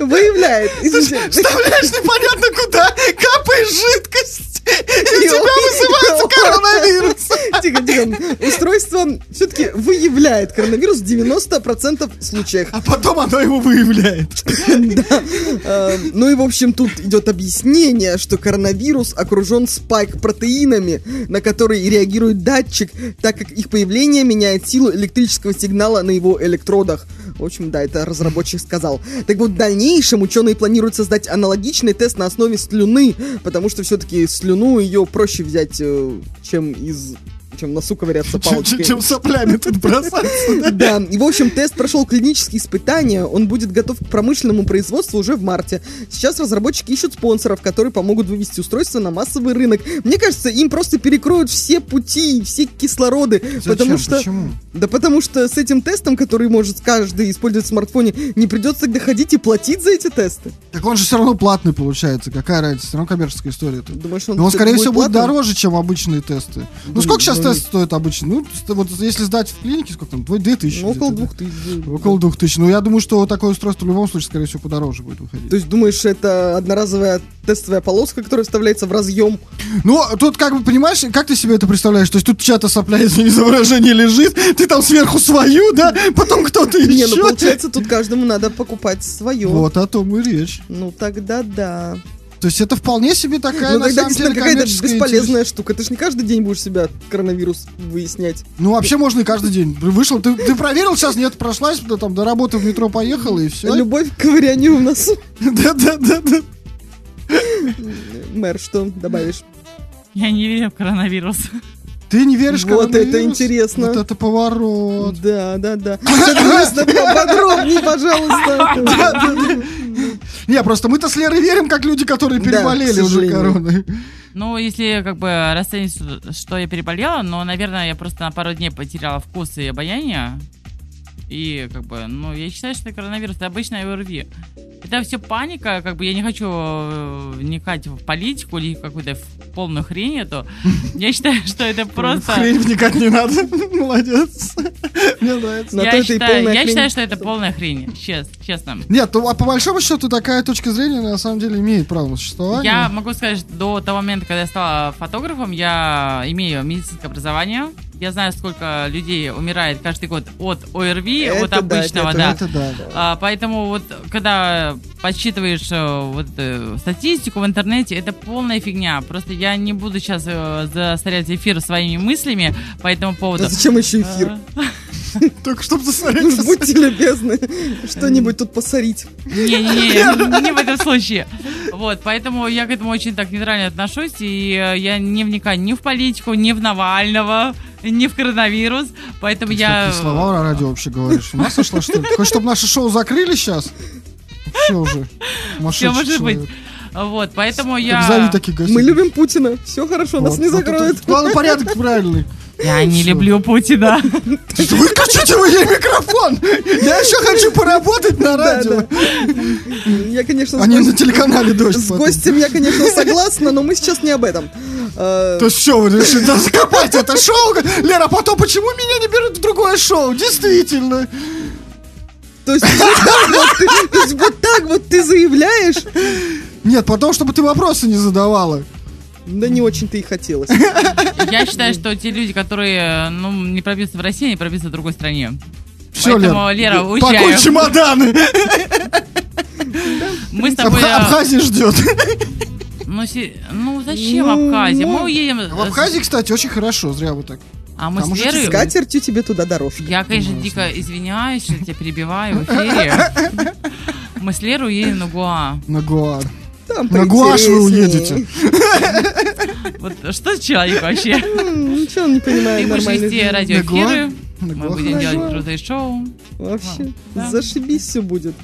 Выявляет. Вставляешь непонятно куда, капаешь жидкость, и у Ё- тебя вызывается [LAUGHS] коронавирус. Тихо, тихо. Устройство все-таки выявляет коронавирус в 90% случаях. А потом оно его выявляет. Да. Э, Ну и, в общем, тут идет объяснение, что коронавирус окружен спайк-протеинами, на которые реагирует датчик, так как их появление меняет силу электрического сигнала на его электродах. В общем, да, это разработчик сказал. Так вот, в дальнейшем ученые планируют создать аналогичный тест на основе слюны, потому что все-таки слюну ее проще взять, э, чем из чем носу ковыряться чем- палочкой. чем соплями тут [LAUGHS] бросаться. Да, и в общем тест прошел клинические испытания, он будет готов к промышленному производству уже в марте. Сейчас разработчики ищут спонсоров, которые помогут вывести устройство на массовый рынок. Мне кажется, им просто перекроют все пути, все кислороды, потому что... Почему? Да потому что с этим тестом, который может каждый использовать в смартфоне, не придется тогда ходить и платить за эти тесты. Так он же все равно платный получается. Какая разница? Все равно коммерческая история. -то. Думаешь, он, скорее всего, будет дороже, чем обычные тесты. Ну, сколько сейчас тест стоит обычно? Ну, вот если сдать в клинике, сколько там? Две тысячи. Ну, около где-то, двух тысяч. да? Около двух тысяч. Ну, я думаю, что такое устройство в любом случае, скорее всего, подороже будет выходить. То есть думаешь, это одноразовая тестовая полоска, которая вставляется в разъем? Ну, тут как бы, понимаешь, как ты себе это представляешь? То есть тут чья-то сопля, [LAUGHS] извини за выражение, лежит, ты там сверху свою, да, потом кто-то Не, еще. ну получается, тут каждому надо покупать свое. Вот о том и речь. Ну тогда да. То есть это вполне себе такая, ну на тогда самом деле, какая-то бесполезная штука. Ты ж не каждый день будешь себя коронавирус выяснять. интерес. Ну, вообще можно и каждый день. Вышел, ты, ты проверил сейчас, нет, прошлась, да, там, до работы в метро поехала, и все. Любовь к ковырянию в носу. Да-да-да-да. Мэр, что добавишь? Я не верю в коронавирус. Ты не веришь в Вот это интересно. Вот это поворот. Да, да, да. Поподробнее, пожалуйста. [LAUGHS] Не, просто мы-то с Лерой верим, как люди, которые Да, переболели к уже короной. Ну, если как бы расценить, что я переболела, но, наверное, я просто на пару дней потеряла вкус и обаяние. И как бы, ну, я считаю, что коронавирус это обычная ОРВИ. Это все паника, как бы я не хочу э, вникать в политику или какую-то полную хрень эту. [LAUGHS] Я считаю, что это просто... хрень вникать не надо. [LAUGHS] Молодец. Мне нравится. На Я, считаю, я считаю, что это полная хрень, чес- честно. Нет, а по большому счету такая точка зрения на самом деле имеет право на существование. Я могу сказать, что до того момента, когда я стала фотографом, я имею медицинское образование. Я знаю, сколько людей умирает каждый год от ОРВИ, Это от да, обычного, это- да. Это да. А, поэтому вот, когда подсчитываешь э, вот, э, статистику в интернете, это полная фигня. Просто я не буду сейчас э, засорять эфир своими мыслями по этому поводу. А зачем еще эфир? [LAUGHS] Только чтобы Ну, засорить. Будьте любезны, что-нибудь тут посорить. Не-не-не, [LAUGHS] не в этом случае. Вот, поэтому я к этому очень так нейтрально отношусь, и я не вникаю ни в политику, ни в Навального, ни в коронавирус, поэтому я... Какие слова на радио вообще говоришь? У нас сошла, что ли? Ты хочешь, чтобы наше шоу закрыли сейчас? Все уже. [LAUGHS] Все может быть. Вот, поэтому я... зови таких гостей. Мы любим Путина. Все хорошо, нас не закроют. Главное, порядок правильный. [LAUGHS] Я не люблю Путина. [LAUGHS] Выключите вы ей микрофон! Я еще хочу поработать на радио. я, конечно, Они на телеканале «Дождь». с потом. гостем я, конечно, согласна, но мы сейчас не об этом. Э, То есть все, вы решили закопать это шоу? Лера, а потом почему меня не берут в другое шоу? Действительно. То есть вот так вот ты- то есть вот так вот ты заявляешь? Нет, потом, чтобы ты вопросы не задавала. Да не очень-то и хотелось. Я считаю, что те люди, которые ну, не пробьются в России, они пробьются в другой стране. Все, Поэтому, Лера, Пакуй уезжаем. чемоданы. Мы с тобой... Абха- э, Абхазия ждет. Ну, си- ну, зачем Ну, Абхазия? ну, Мы уедем... В Абхазии, кстати, очень хорошо, зря вы так. А мы Там с уже Лерой... С катертью тебе туда дорожка. Я, конечно, дико извиняюсь, что тебя перебиваю в эфире. [LAUGHS] Мы с Лерой уедем на Гуа. На. Там На Гуаш вы уедете. [LAUGHS] Вот что с человек вообще? Ничего он не Ты понимает будешь нормально. вести На радиоэфиры, мы будем делать крутые шоу. Вообще, зашибись все будет.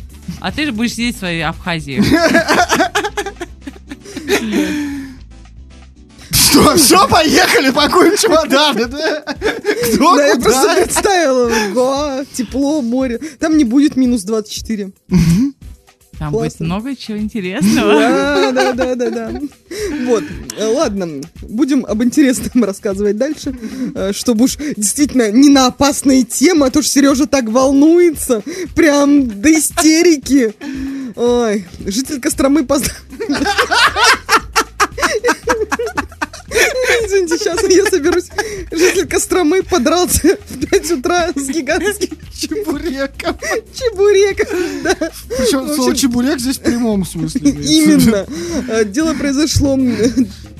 А ты же будешь сидеть в своей Абхазии. [LAUGHS] Что, все, поехали, пакуем чемоданы, да? Кто Да, я просто представила. Гоа, тепло, море. Там не будет минус 24. Там будет Классно. много чего интересного. Да, да, да, да, да. Вот, э, ладно, будем об интересном рассказывать дальше, э, чтобы уж действительно не на опасные темы, а то ж Сережа так волнуется, прям до истерики. Ой, житель Костромы поздравил. [LAUGHS] Извините, сейчас я соберусь. Житель Костромы подрался в 5 утра с гигантским Чебуреком. чебуреком. Да. Причем слово чебурек здесь в прямом смысле. Именно. Дело произошло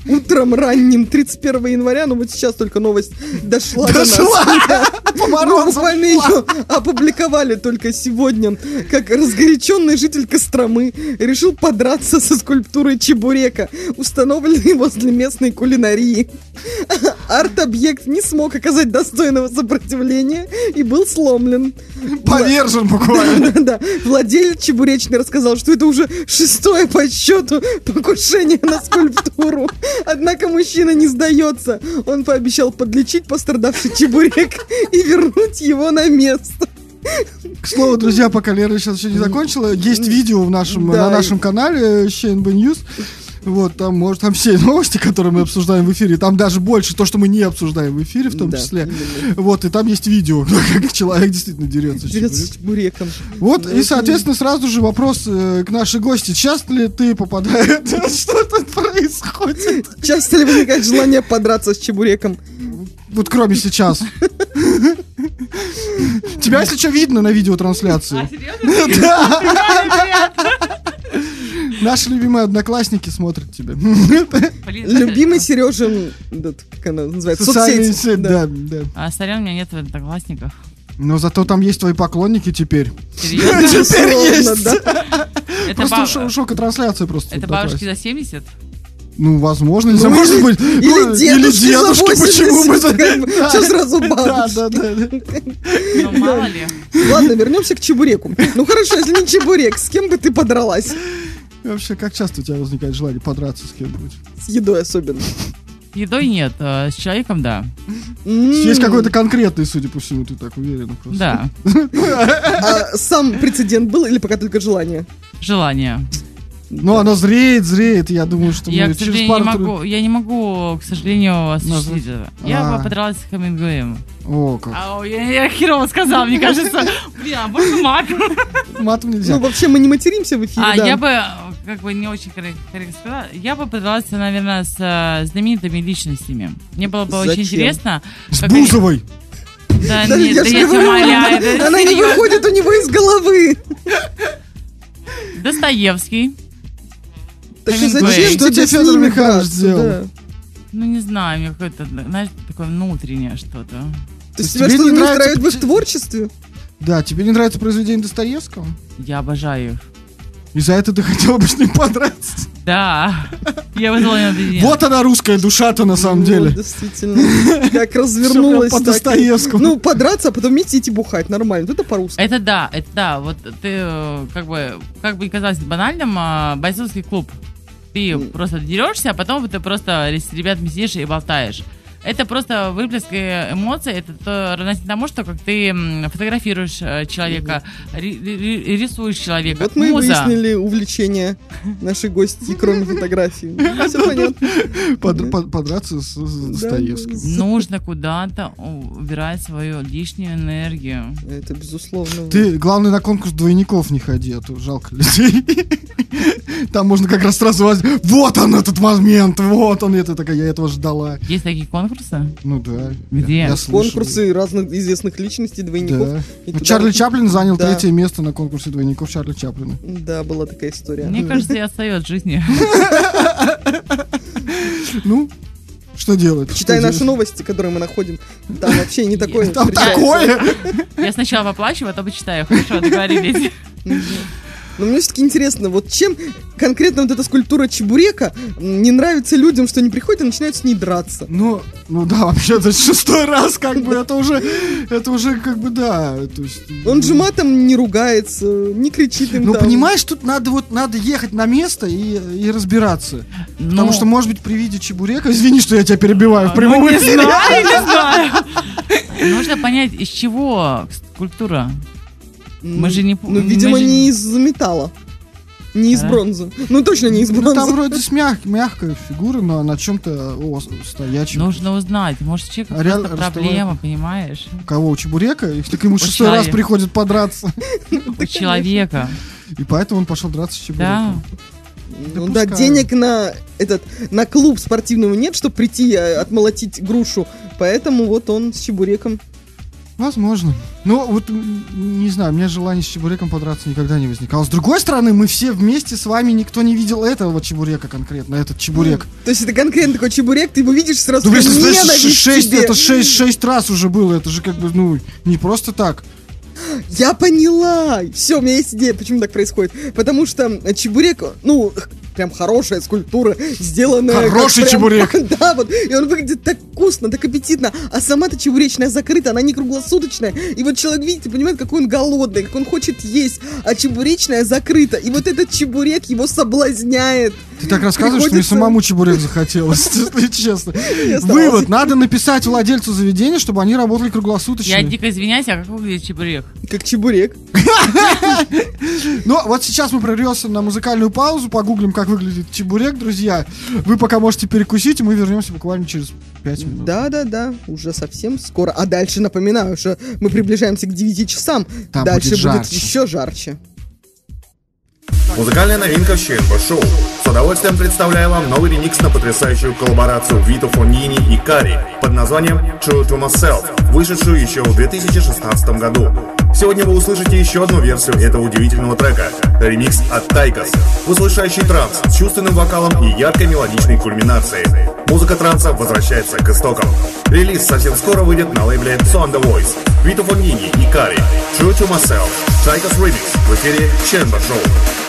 утром ранним 31 января, но вот сейчас только новость дошла, до нас. Дошла! [LAUGHS] По Мы морозам буквально ее опубликовали только сегодня, как разгоряченный житель Костромы решил подраться со скульптурой Чебурека, установленной возле местной кулинарии. [LAUGHS] Арт-объект не смог оказать достойного сопротивления и был сломлен. Повержен буквально. [LAUGHS] Да, владелец чебуречный рассказал, что это уже шестое по счету покушение на скульптуру. Однако мужчина не сдается. Он пообещал подлечить пострадавший чебурек и вернуть его на место. К слову, друзья, пока Лера сейчас еще не закончила, есть видео в нашем, Да. на нашем канале ЩНБ News. Вот, там, может, там все новости, которые мы обсуждаем в эфире, там даже больше то, что мы не обсуждаем в эфире, в том Да, числе. именно. Вот, и там есть видео, [LAUGHS] как человек действительно дерется. Дерется с чебуреком. Вот, Да, и, соответственно, сразу же вопрос э, к нашей гости. Часто ли ты попадаешь? [LAUGHS] Что тут происходит? Часто ли возникает желание подраться с чебуреком? Вот кроме сейчас. Тебя, если что, видно на видеотрансляции. серьезно? [LAUGHS] Наши любимые одноклассники смотрят тебя. Любимый Сережин, да, как она называется, Социальные соцсеть. сети, да. да, да. А сорян, у меня нет в одноклассниках. Но зато там есть твои поклонники теперь. Серьезно? [LAUGHS] Да. Это Просто шо- шока-трансляция просто. Это бабушки за 70? Ну, возможно, Ну, знаю, может или- быть. Или ну, дедушки, за дедушки, 80, почему мы... Да. Что сразу бабушки? да, да. да. Ну, мало ли. Ладно, вернемся к чебуреку. Ну хорошо, если не чебурек, с кем бы ты подралась? Вообще, как часто у тебя возникает желание подраться с кем-нибудь? С едой особенно. Едой нет, а с человеком да. Есть какой-то конкретный, судя по всему, ты так уверена просто. Да. А сам прецедент был или пока только желание? Желание. Ну, оно зреет, зреет, я думаю, что Я, мы к через сожалению, не пару... могу, я не могу, к сожалению, Назвать. осуществить это. Я А. бы подралась с Хемингуэем. О, как. Ау, я, я херово сказала, мне кажется. Блин, а можно мат? Матом нельзя. Ну, вообще, мы не материмся в эфире, А, да. я бы, как бы не очень коррек- корректно сказала, я бы подралась, наверное, с э, знаменитыми личностями. Мне было бы очень интересно. С они- Бузовой. Да, Да, нет, я да я тебя умоляю, Она не выходит у него из головы. Достоевский. Так и зачем Что тебе Федор Михайлович сделал? Ну, не знаю, мне какое-то, знаешь, такое внутреннее что-то. То есть тебе что-то не нравится устраивает в творчестве? Да, тебе не нравится произведение Достоевского? Я обожаю их. И за это ты хотела бы с ним подраться? Да. Я вызвала на. Вот она, русская душа-то на самом Вот, деле. действительно. Как [LAUGHS] развернулась. По. Достоевскому. Ну, подраться, а потом вместе идти бухать. Нормально. Это по-русски. Это да, это да. Вот ты, э, как бы, как бы казалось банальным, а, бойцовский клуб. Ты просто дерешься, а потом ты просто с ребятами сидишь и болтаешь. Это просто выплеск эмоций. Это то, равносильно тому, что как ты фотографируешь э, человека, ри- ри- рисуешь человека. Вот мы и Муза. выяснили увлечение нашей гости, кроме [LAUGHS] фотографий. Все понятно. Под- под- Подраться с Достоевским. Нужно куда-то убирать свою лишнюю энергию. Это безусловно. Ты, главное, на конкурс двойников не ходи, а то жалко людей. [LAUGHS] Там можно как раз сразу... Вот он этот момент, вот он, это такая, я этого ждала. Есть такие конкурсы? Ну да. Где? Я- я слышал. Конкурсы разных известных личностей, двойников. Да. Ну, туда- Чарли Чаплин занял Да. третье место на конкурсе двойников Чарли Чаплина. Да, была такая история. Мне кажется, я отстаю от жизни. [LAUGHS] Ну, что делать? Читай Что наши делать? новости, которые мы находим. Там вообще не [LAUGHS] такое. Там такое! Я сначала поплачу, а потом почитаю. Хорошо, договорились. Но мне все-таки интересно, вот чем конкретно вот эта скульптура чебурека не нравится людям, что они приходят и начинают с ней драться. Ну, ну да, вообще, это шестой раз, как бы, это уже, это уже, как бы, да, то есть... Он же матом не ругается, не кричит им Ну, понимаешь, тут надо вот, надо ехать на место и, и разбираться. Потому Ну, что, может быть, при виде чебурека, извини, что я тебя перебиваю в прямом ну, не эфире. знаю, не [LAUGHS] знаю. Нужно понять, из чего скульптура. Ну, мы же не- Ну, видимо, же- не из металла. Не из Да? бронзы. Ну, точно не из Ну, бронзы. там вроде с мяг- мягкая фигура, но на чем-то стоячем. Нужно узнать. Может, у человека А реально проблема, понимаешь? У кого? У чебурека? И так ему шестой раз приходит подраться. [LAUGHS] У человека. И поэтому он пошел драться с Да. чебуреком. Ну да, денег на этот на клуб спортивного нет, чтобы прийти э, отмолотить грушу. Поэтому вот он с чебуреком. Возможно. Ну, вот, не знаю, у меня желание с чебуреком подраться никогда не возникало. С другой стороны, мы все вместе с вами, никто не видел этого чебурека конкретно, этот чебурек. То есть это конкретно такой чебурек, ты его видишь сразу Ну, если знаешь, ненависть шесть, тебе. это шесть, шесть раз уже было, это же как бы, ну, не просто так. Я поняла! Все, у меня есть идея, почему так происходит. Потому что чебурек, ну, прям хорошая скульптура, сделанная... Хороший прям- чебурек. [LAUGHS] Да, вот. И он выглядит так вкусно, так аппетитно. А сама-то чебуречная закрыта, она не круглосуточная. И вот человек, видите, понимает, какой он голодный, как он хочет есть. А чебуречная закрыта. И вот этот чебурек его соблазняет. Ты так рассказываешь, что мне Приходится- самому [LAUGHS] чебурек захотелось, [LAUGHS] если честно. Вывод, надо написать владельцу заведения, чтобы они работали круглосуточно. Я дико извиняюсь, а как выглядит чебурек? Как чебурек. Ну, вот сейчас мы прервемся на музыкальную паузу, погуглим, как выглядит чебурек, друзья. Вы пока можете перекусить, и мы вернемся буквально через 5 минут. Да-да-да, уже совсем скоро. А дальше, напоминаю, что мы приближаемся к 9 часам. Там дальше будет будет, еще жарче. Музыкальная новинка в ЧНБ Шоу. С удовольствием представляю вам новый ремикс на потрясающую коллаборацию Вито Фонини и Кари под названием True to Myself, вышедшую еще в 2016 году. Сегодня вы услышите еще одну версию этого удивительного трека. Ремикс от Тайкас, услышащий транс с чувственным вокалом и яркой мелодичной кульминацией. Музыка транса возвращается к истокам. Релиз совсем скоро выйдет на лейбле So The Voice. Вито Фонини и Кари. True to Myself. Тайкас Remix в эфире Ченба Шоу.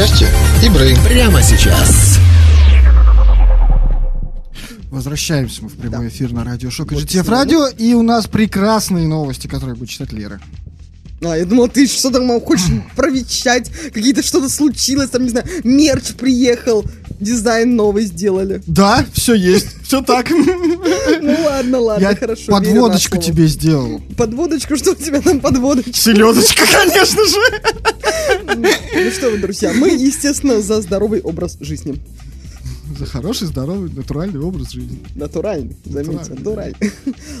Эфире. Счастье и Брейн. Прямо сейчас. Возвращаемся мы в прямой эфир на радио Шок и GTF Радио. И у нас прекрасные новости, которые будет читать Лера. А, я думал, ты что там мол, хочешь [LAUGHS] провещать, какие-то что-то случилось, там, не знаю, мерч приехал, дизайн новый сделали. Да, все есть, [LAUGHS] все так. Ну ладно, ладно, Я хорошо. подводочку тебе сделал. Подводочку, что у тебя там подводочка? Селедочка, конечно же. [LAUGHS] Ну что вы, друзья, мы, естественно, за здоровый образ жизни. За хороший, здоровый, натуральный образ жизни. Натуральный, заметьте, Натуральный.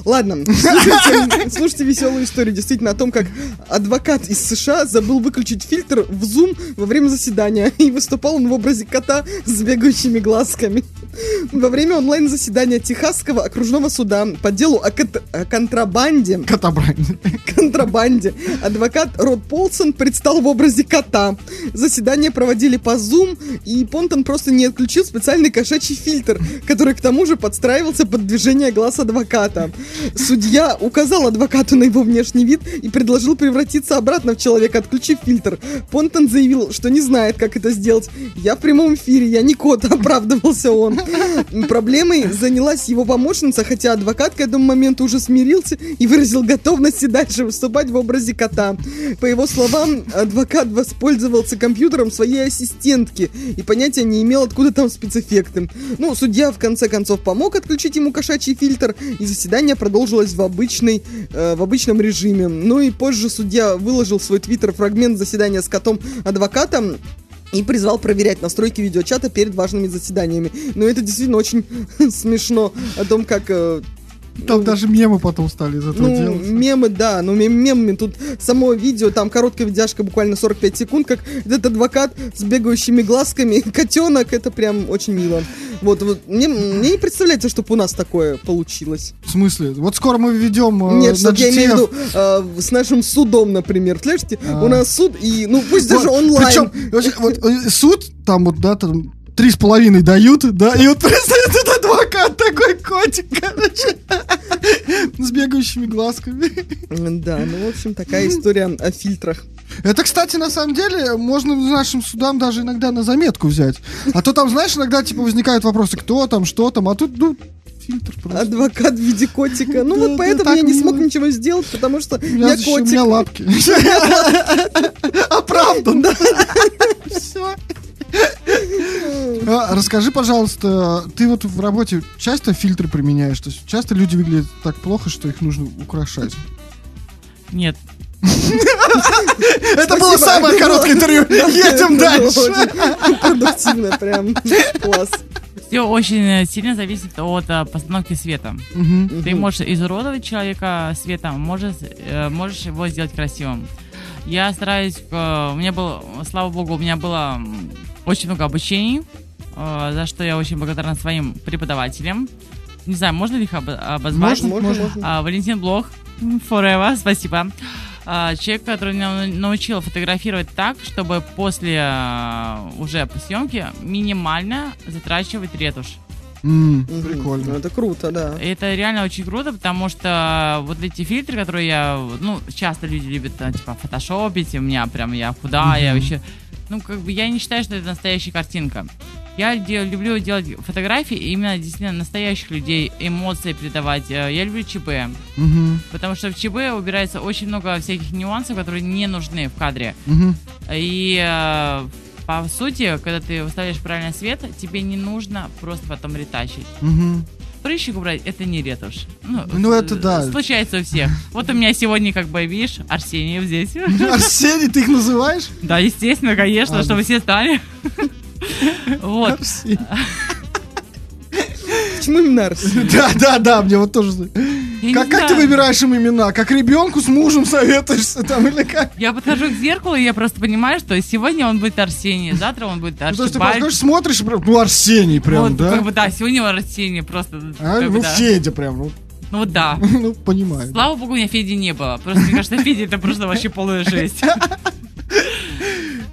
Ладно, [LAUGHS] слушайте, слушайте веселую историю действительно о том, как адвокат из США забыл выключить фильтр в Zoom во время заседания, и выступал он в образе кота с бегающими глазками. Во время онлайн-заседания Техасского окружного суда по делу о, кот- о контрабанде Котобрань. контрабанде. Адвокат Род Полсон предстал в образе кота. Заседание проводили по Zoom, и Понтон просто не отключил специальный кошачий фильтр, который к тому же подстраивался под движение глаз адвоката. Судья указал адвокату на его внешний вид и предложил превратиться обратно в человека, отключив фильтр. Понтон заявил, что не знает, как это сделать. Я в прямом эфире, я не кот, оправдывался он. Проблемой занялась его помощница, хотя адвокат к этому моменту уже смирился и выразил готовность и дальше выступать в образе кота. По его словам, адвокат воспользовался компьютером своей ассистентки и понятия не имел, откуда там спецэффекты. Ну, судья в конце концов помог отключить ему кошачий фильтр, и заседание продолжилось в, обычной, э, в обычном режиме. Ну и позже судья выложил в свой твиттер фрагмент заседания с котом-адвокатом, и призвал проверять настройки видеочата перед важными заседаниями. Но это действительно очень [LAUGHS] смешно о том, как э, Там даже мемы потом стали из этого ну, делать. мемы, да, мем- мемами тут само видео, там короткая видяшка, буквально 45 секунд, как этот адвокат с бегающими глазками, [LAUGHS] котенок, это прям очень мило. Вот, вот мне, мне не представляется, чтобы у нас такое получилось. В смысле? Вот скоро мы введем э, Нет, на что я имею в виду э, с нашим судом, например. Слышите, А. у нас суд, и, ну, пусть даже Вот, онлайн. Причем, вот, э, суд, там вот, да, там три с половиной дают, да, и вот представь, [LAUGHS] этот адвокат такой котик, короче, [LAUGHS] с бегающими глазками. Да, ну, в общем, такая история о фильтрах. Это, кстати, на самом деле, можно нашим судам даже иногда на заметку взять. А то там, знаешь, иногда, типа, возникают вопросы, кто там, что там, а тут, ну, фильтр просто. Адвокат в виде котика. Ну Да, вот да, поэтому так я не мило. смог ничего сделать, потому что я еще- у котик. меня лапки. [LAUGHS] Оправдан. Все. А, Расскажи, пожалуйста, ты вот в работе часто фильтры применяешь? То есть часто люди выглядят так плохо, что их нужно украшать? Нет. Это было самое короткое интервью. Едем дальше. Продуктивно, прям. Класс. Все очень э, сильно зависит от э, постановки света. Ты можешь изуродовать человека светом, можешь, э, можешь его сделать красивым. Я стараюсь, у меня было, слава богу, у меня было очень много обучений, за что я очень благодарна своим преподавателям. Не знаю, можно ли их обо- обозвать? Можно, можно, можно. А, Валентин Блох, forever, спасибо. А, человек, который меня научил фотографировать так, чтобы после а, уже съемки минимально затрачивать ретушь. Мгм. Прикольно. Это круто, да. Это реально очень круто, потому что вот эти фильтры, которые я, ну, часто люди любят, а, типа, фотошопить, у меня прям я худая, вообще, ну, как бы я не считаю, что это настоящая картинка. Я де- люблю делать фотографии именно действительно настоящих людей, эмоции передавать. Э, Я люблю ЧБ, Мгм. потому что в ЧБ убирается очень много всяких нюансов, которые не нужны в кадре. Мгм. И э, по сути, когда ты выставляешь правильный свет, тебе не нужно просто потом ретачить. Мгм. Прыщик убрать это не ретушь. Ну, Ну, это э, да. Случается у всех. Вот у меня сегодня, как бы, видишь, Арсений здесь. [LAUGHS] Арсений, ты их называешь? Да, естественно, конечно, А, чтобы все стали. Вот. Арсений. Почему именно Арсений? [LAUGHS] Да, да, да, мне вот тоже... Я Как, как ты выбираешь им имена? Как ребенку с мужем советуешься там или как? Я подхожу к зеркалу, и я просто понимаю, что сегодня он будет Арсений, завтра он будет Ну, то есть ты подходишь, смотришь, ну, Арсений прям, Вот, да? как бы, да, сегодня он Арсений, просто. А, как бы, ну, да. Федя прям, ну, Ну вот да. [LAUGHS] ну, понимаю. Слава богу, у меня Феди не было. Просто мне кажется, Феди это просто вообще полная жесть. [LAUGHS]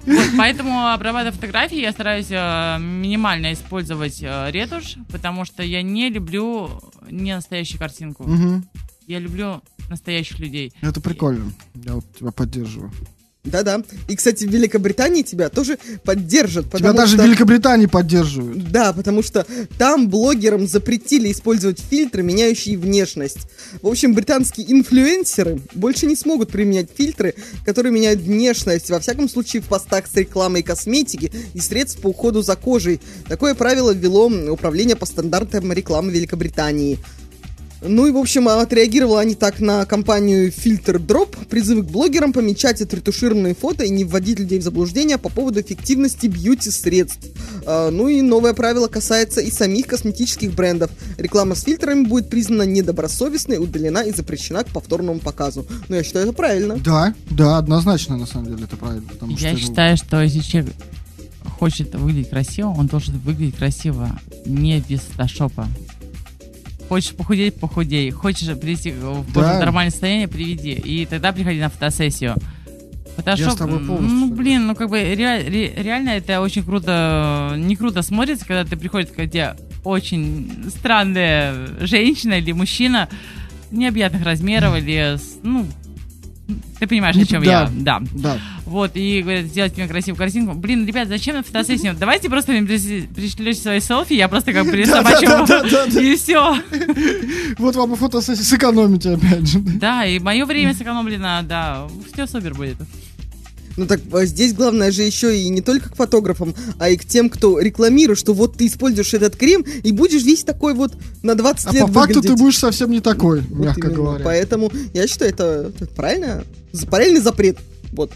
Вот, поэтому, обрабатывая фотографии, я стараюсь э, минимально использовать э, ретушь, потому что я не люблю не настоящую картинку. Мгм. Я люблю настоящих людей. Это прикольно. Я вот тебя поддерживаю. Да-да. И, кстати, в Великобритании тебя тоже поддержат. Тебя даже что- в Великобритании поддерживают. Да, потому что там блогерам запретили использовать фильтры, меняющие внешность. В общем, британские инфлюенсеры больше не смогут применять фильтры, которые меняют внешность, во всяком случае в постах с рекламой косметики и средств по уходу за кожей. Такое правило ввело Управление по стандартам рекламы Великобритании. Ну и, в общем, отреагировала они так на компанию Filter Drop, призывы к блогерам помечать отретушированные фото и не вводить людей в заблуждение по поводу эффективности бьюти-средств. А, ну и новое правило касается и самих косметических брендов. Реклама с фильтрами будет признана недобросовестной, удалена и запрещена к повторному показу. Ну, я считаю, это правильно. Да, да, однозначно, на самом деле, это правильно. потому Я что, ну, считаю, что если человек хочет выглядеть красиво, он должен выглядеть красиво, не без фотошопа. Хочешь похудеть, похудей. Хочешь привести в Да. нормальное состояние, приведи. И тогда приходи на фотосессию. Фотошоп, Я с тобой полностью ну, блин, ну как бы ре- ре- реально это очень круто, не круто смотрится, когда ты приходишь к тебе очень странная женщина или мужчина необъятных размеров [LAUGHS] или, ну, ты понимаешь, Не- о чем да. я, да. Да. Вот, и говорят, сделать мне красивую картинку. Блин, ребят, зачем на фотосессию? Давайте просто мне пришлете свои селфи, я просто как присобачу [LAUGHS] и все. Вот вам и фотосессия сэкономите опять же. Да, и мое время сэкономлено, да, все супер будет. Ну так а здесь главное же еще и не только к фотографам, а и к тем, кто рекламирует, что вот ты используешь этот крем и будешь весь такой вот на 20 А лет по факту ты выглядеть. будешь совсем не такой, Вот мягко именно. говоря. Поэтому я считаю, это, правильно, правильный запрет. Вот.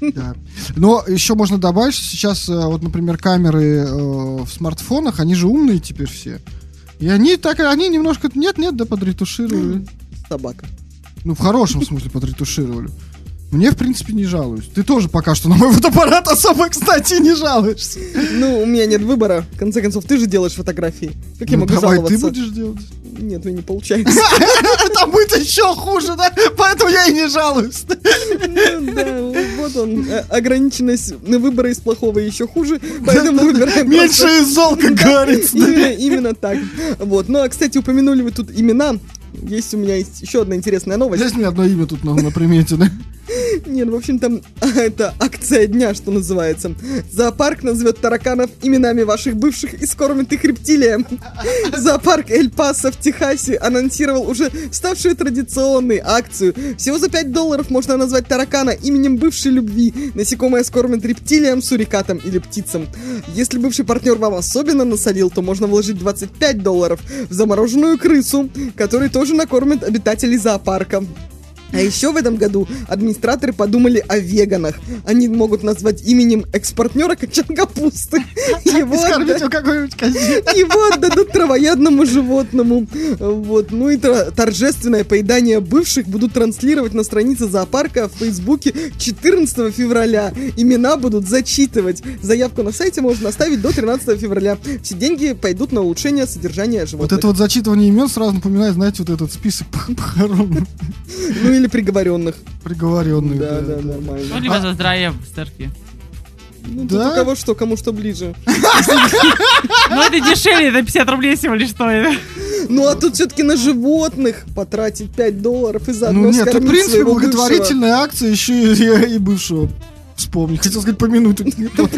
Да. Но еще можно добавить, что сейчас, э, вот, например, камеры э, в смартфонах, они же умные теперь все. И они так, они немножко, нет-нет, да, подретушировали. Собака. Ну, в хорошем смысле подретушировали. Мне, в принципе, не жалуюсь. Ты тоже пока что на мой [LAUGHS] фотоаппарат особо, кстати, не жалуешься. Ну, у меня нет выбора. В конце концов, ты же делаешь фотографии. Как я Ну, могу давай жаловаться? ты будешь делать. Нет, ну не получается. [LAUGHS] Там будет еще хуже, да? Поэтому я и не жалуюсь. Ну Да, вот он. э, Ограниченность выбора из плохого еще хуже, поэтому выбираем Меньше из зол, как говорится. Именно, так. Вот. Ну, а, кстати, упомянули вы тут имена. Есть у меня еще одна интересная новость. Есть мне одно имя тут на примете, да? [LAUGHS] Нет, в общем, там [LAUGHS] это акция дня, что называется. Зоопарк назовет тараканов именами ваших бывших и скормит их рептилиям. [LAUGHS] Зоопарк Эль Пасо в Техасе анонсировал уже ставшую традиционной акцию. Всего за 5 долларов можно назвать таракана именем бывшей любви. Насекомое скормит рептилиям, сурикатам или птицам. Если бывший партнер вам особенно насолил, то можно вложить 25 долларов в замороженную крысу, который тоже накормит обитателей зоопарка. А еще в этом году администраторы подумали о веганах. Они могут назвать именем экс-партнера качан капусты. [LAUGHS] Его, отда- [LAUGHS] его отдадут травоядному животному. Вот. Ну и торжественное поедание бывших будут транслировать на странице зоопарка в Фейсбуке 14 февраля. Имена будут зачитывать. Заявку на сайте можно оставить до 13 февраля. Все деньги пойдут на улучшение содержания Вот животных. это вот зачитывание имен сразу напоминает, знаете, вот этот список пох- [LAUGHS] похорон Ну или приговоренных. приговоренных. Да, да, Ну, нормально. либо за здравие в церкви. Ну, тут Да? у кого что, кому что ближе. [LAUGHS] Ну, это дешевле, это 50 рублей всего лишь стоит. Ну, а тут все-таки на животных потратить 5 долларов и заодно Ну нет, это, в принципе, благотворительная акция, еще и, и бывшего вспомни. Хотел сказать, помянуть. То. бывшего.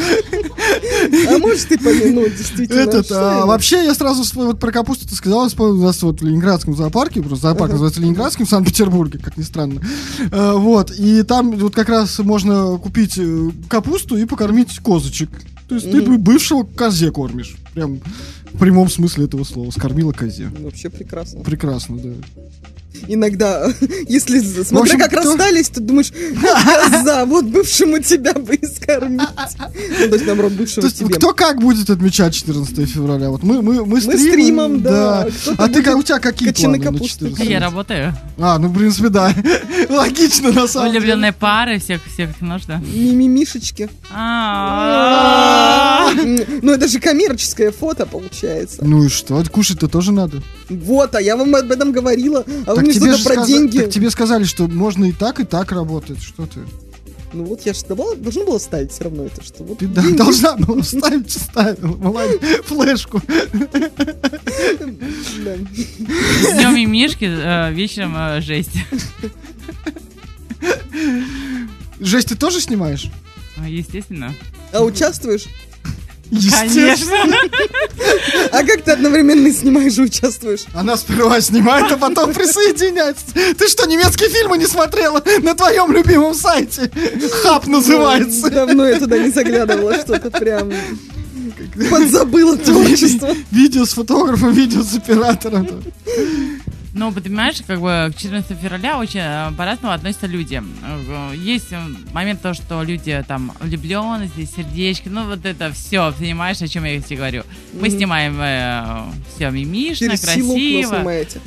А может и помянуть, действительно. Этот, а, вообще, я сразу вспомнил, вот про капусту ты сказал, вспомнил, у нас вот в Ленинградском зоопарке, просто зоопарк называется Ленинградским в Санкт-Петербурге, как ни странно. А, Вот, и там вот как раз можно купить э, капусту и покормить козочек. То есть ты бывшего козе кормишь. Прям в прямом смысле этого слова. Скормила козе. Вообще прекрасно. Прекрасно, да. Иногда, [LAUGHS] если, смотря общем, как кто- расстались, ты думаешь, «Вот коза, вот бывшему тебя бы и скормить. Ну, то есть, наоборот, То есть, тебе. кто как будет отмечать 14 февраля? Вот мы, мы, мы, стримом, да. А ты как, у тебя какие планы на капусты 14? Я работаю. А, ну, в принципе, да. [LAUGHS] Логично, на самом деле. Влюбленные пары, всех, всех нужно. Мимимишечки. А. М, Ну, это же коммерческое фото, получается. Ну и что? Кушать-то тоже надо. Вот, а я вам об этом говорила. А вы мне тебе что-то же про сказа- деньги. так тебе сказали, что можно и так, и так работать. Что ты? Ну вот я же давала- должна была ставить все равно это, что вот Ты да, должна была вставить, ставила, молодец, [LAUGHS] флешку. Днем и Мишки, э, вечером э, жесть. Жесть ты тоже снимаешь? Ну, Естественно. А участвуешь? Конечно. А как ты одновременно и снимаешь и участвуешь? Она сперва снимает, а потом присоединяется. Ты что, немецкие фильмы не смотрела на твоем любимом сайте? Хаб называется. Давно я туда не заглядывала, что-то прям подзабыла творчество. Видео с фотографом, видео с оператором. Ну, понимаешь, как бы к 14 февраля очень э, по-разному относятся люди. Э, Есть э, момент то, что люди там влюбленности, сердечки, ну вот это все, понимаешь, о чем я тебе говорю. Мы снимаем все мимишно, Через силу красиво. но снимаете.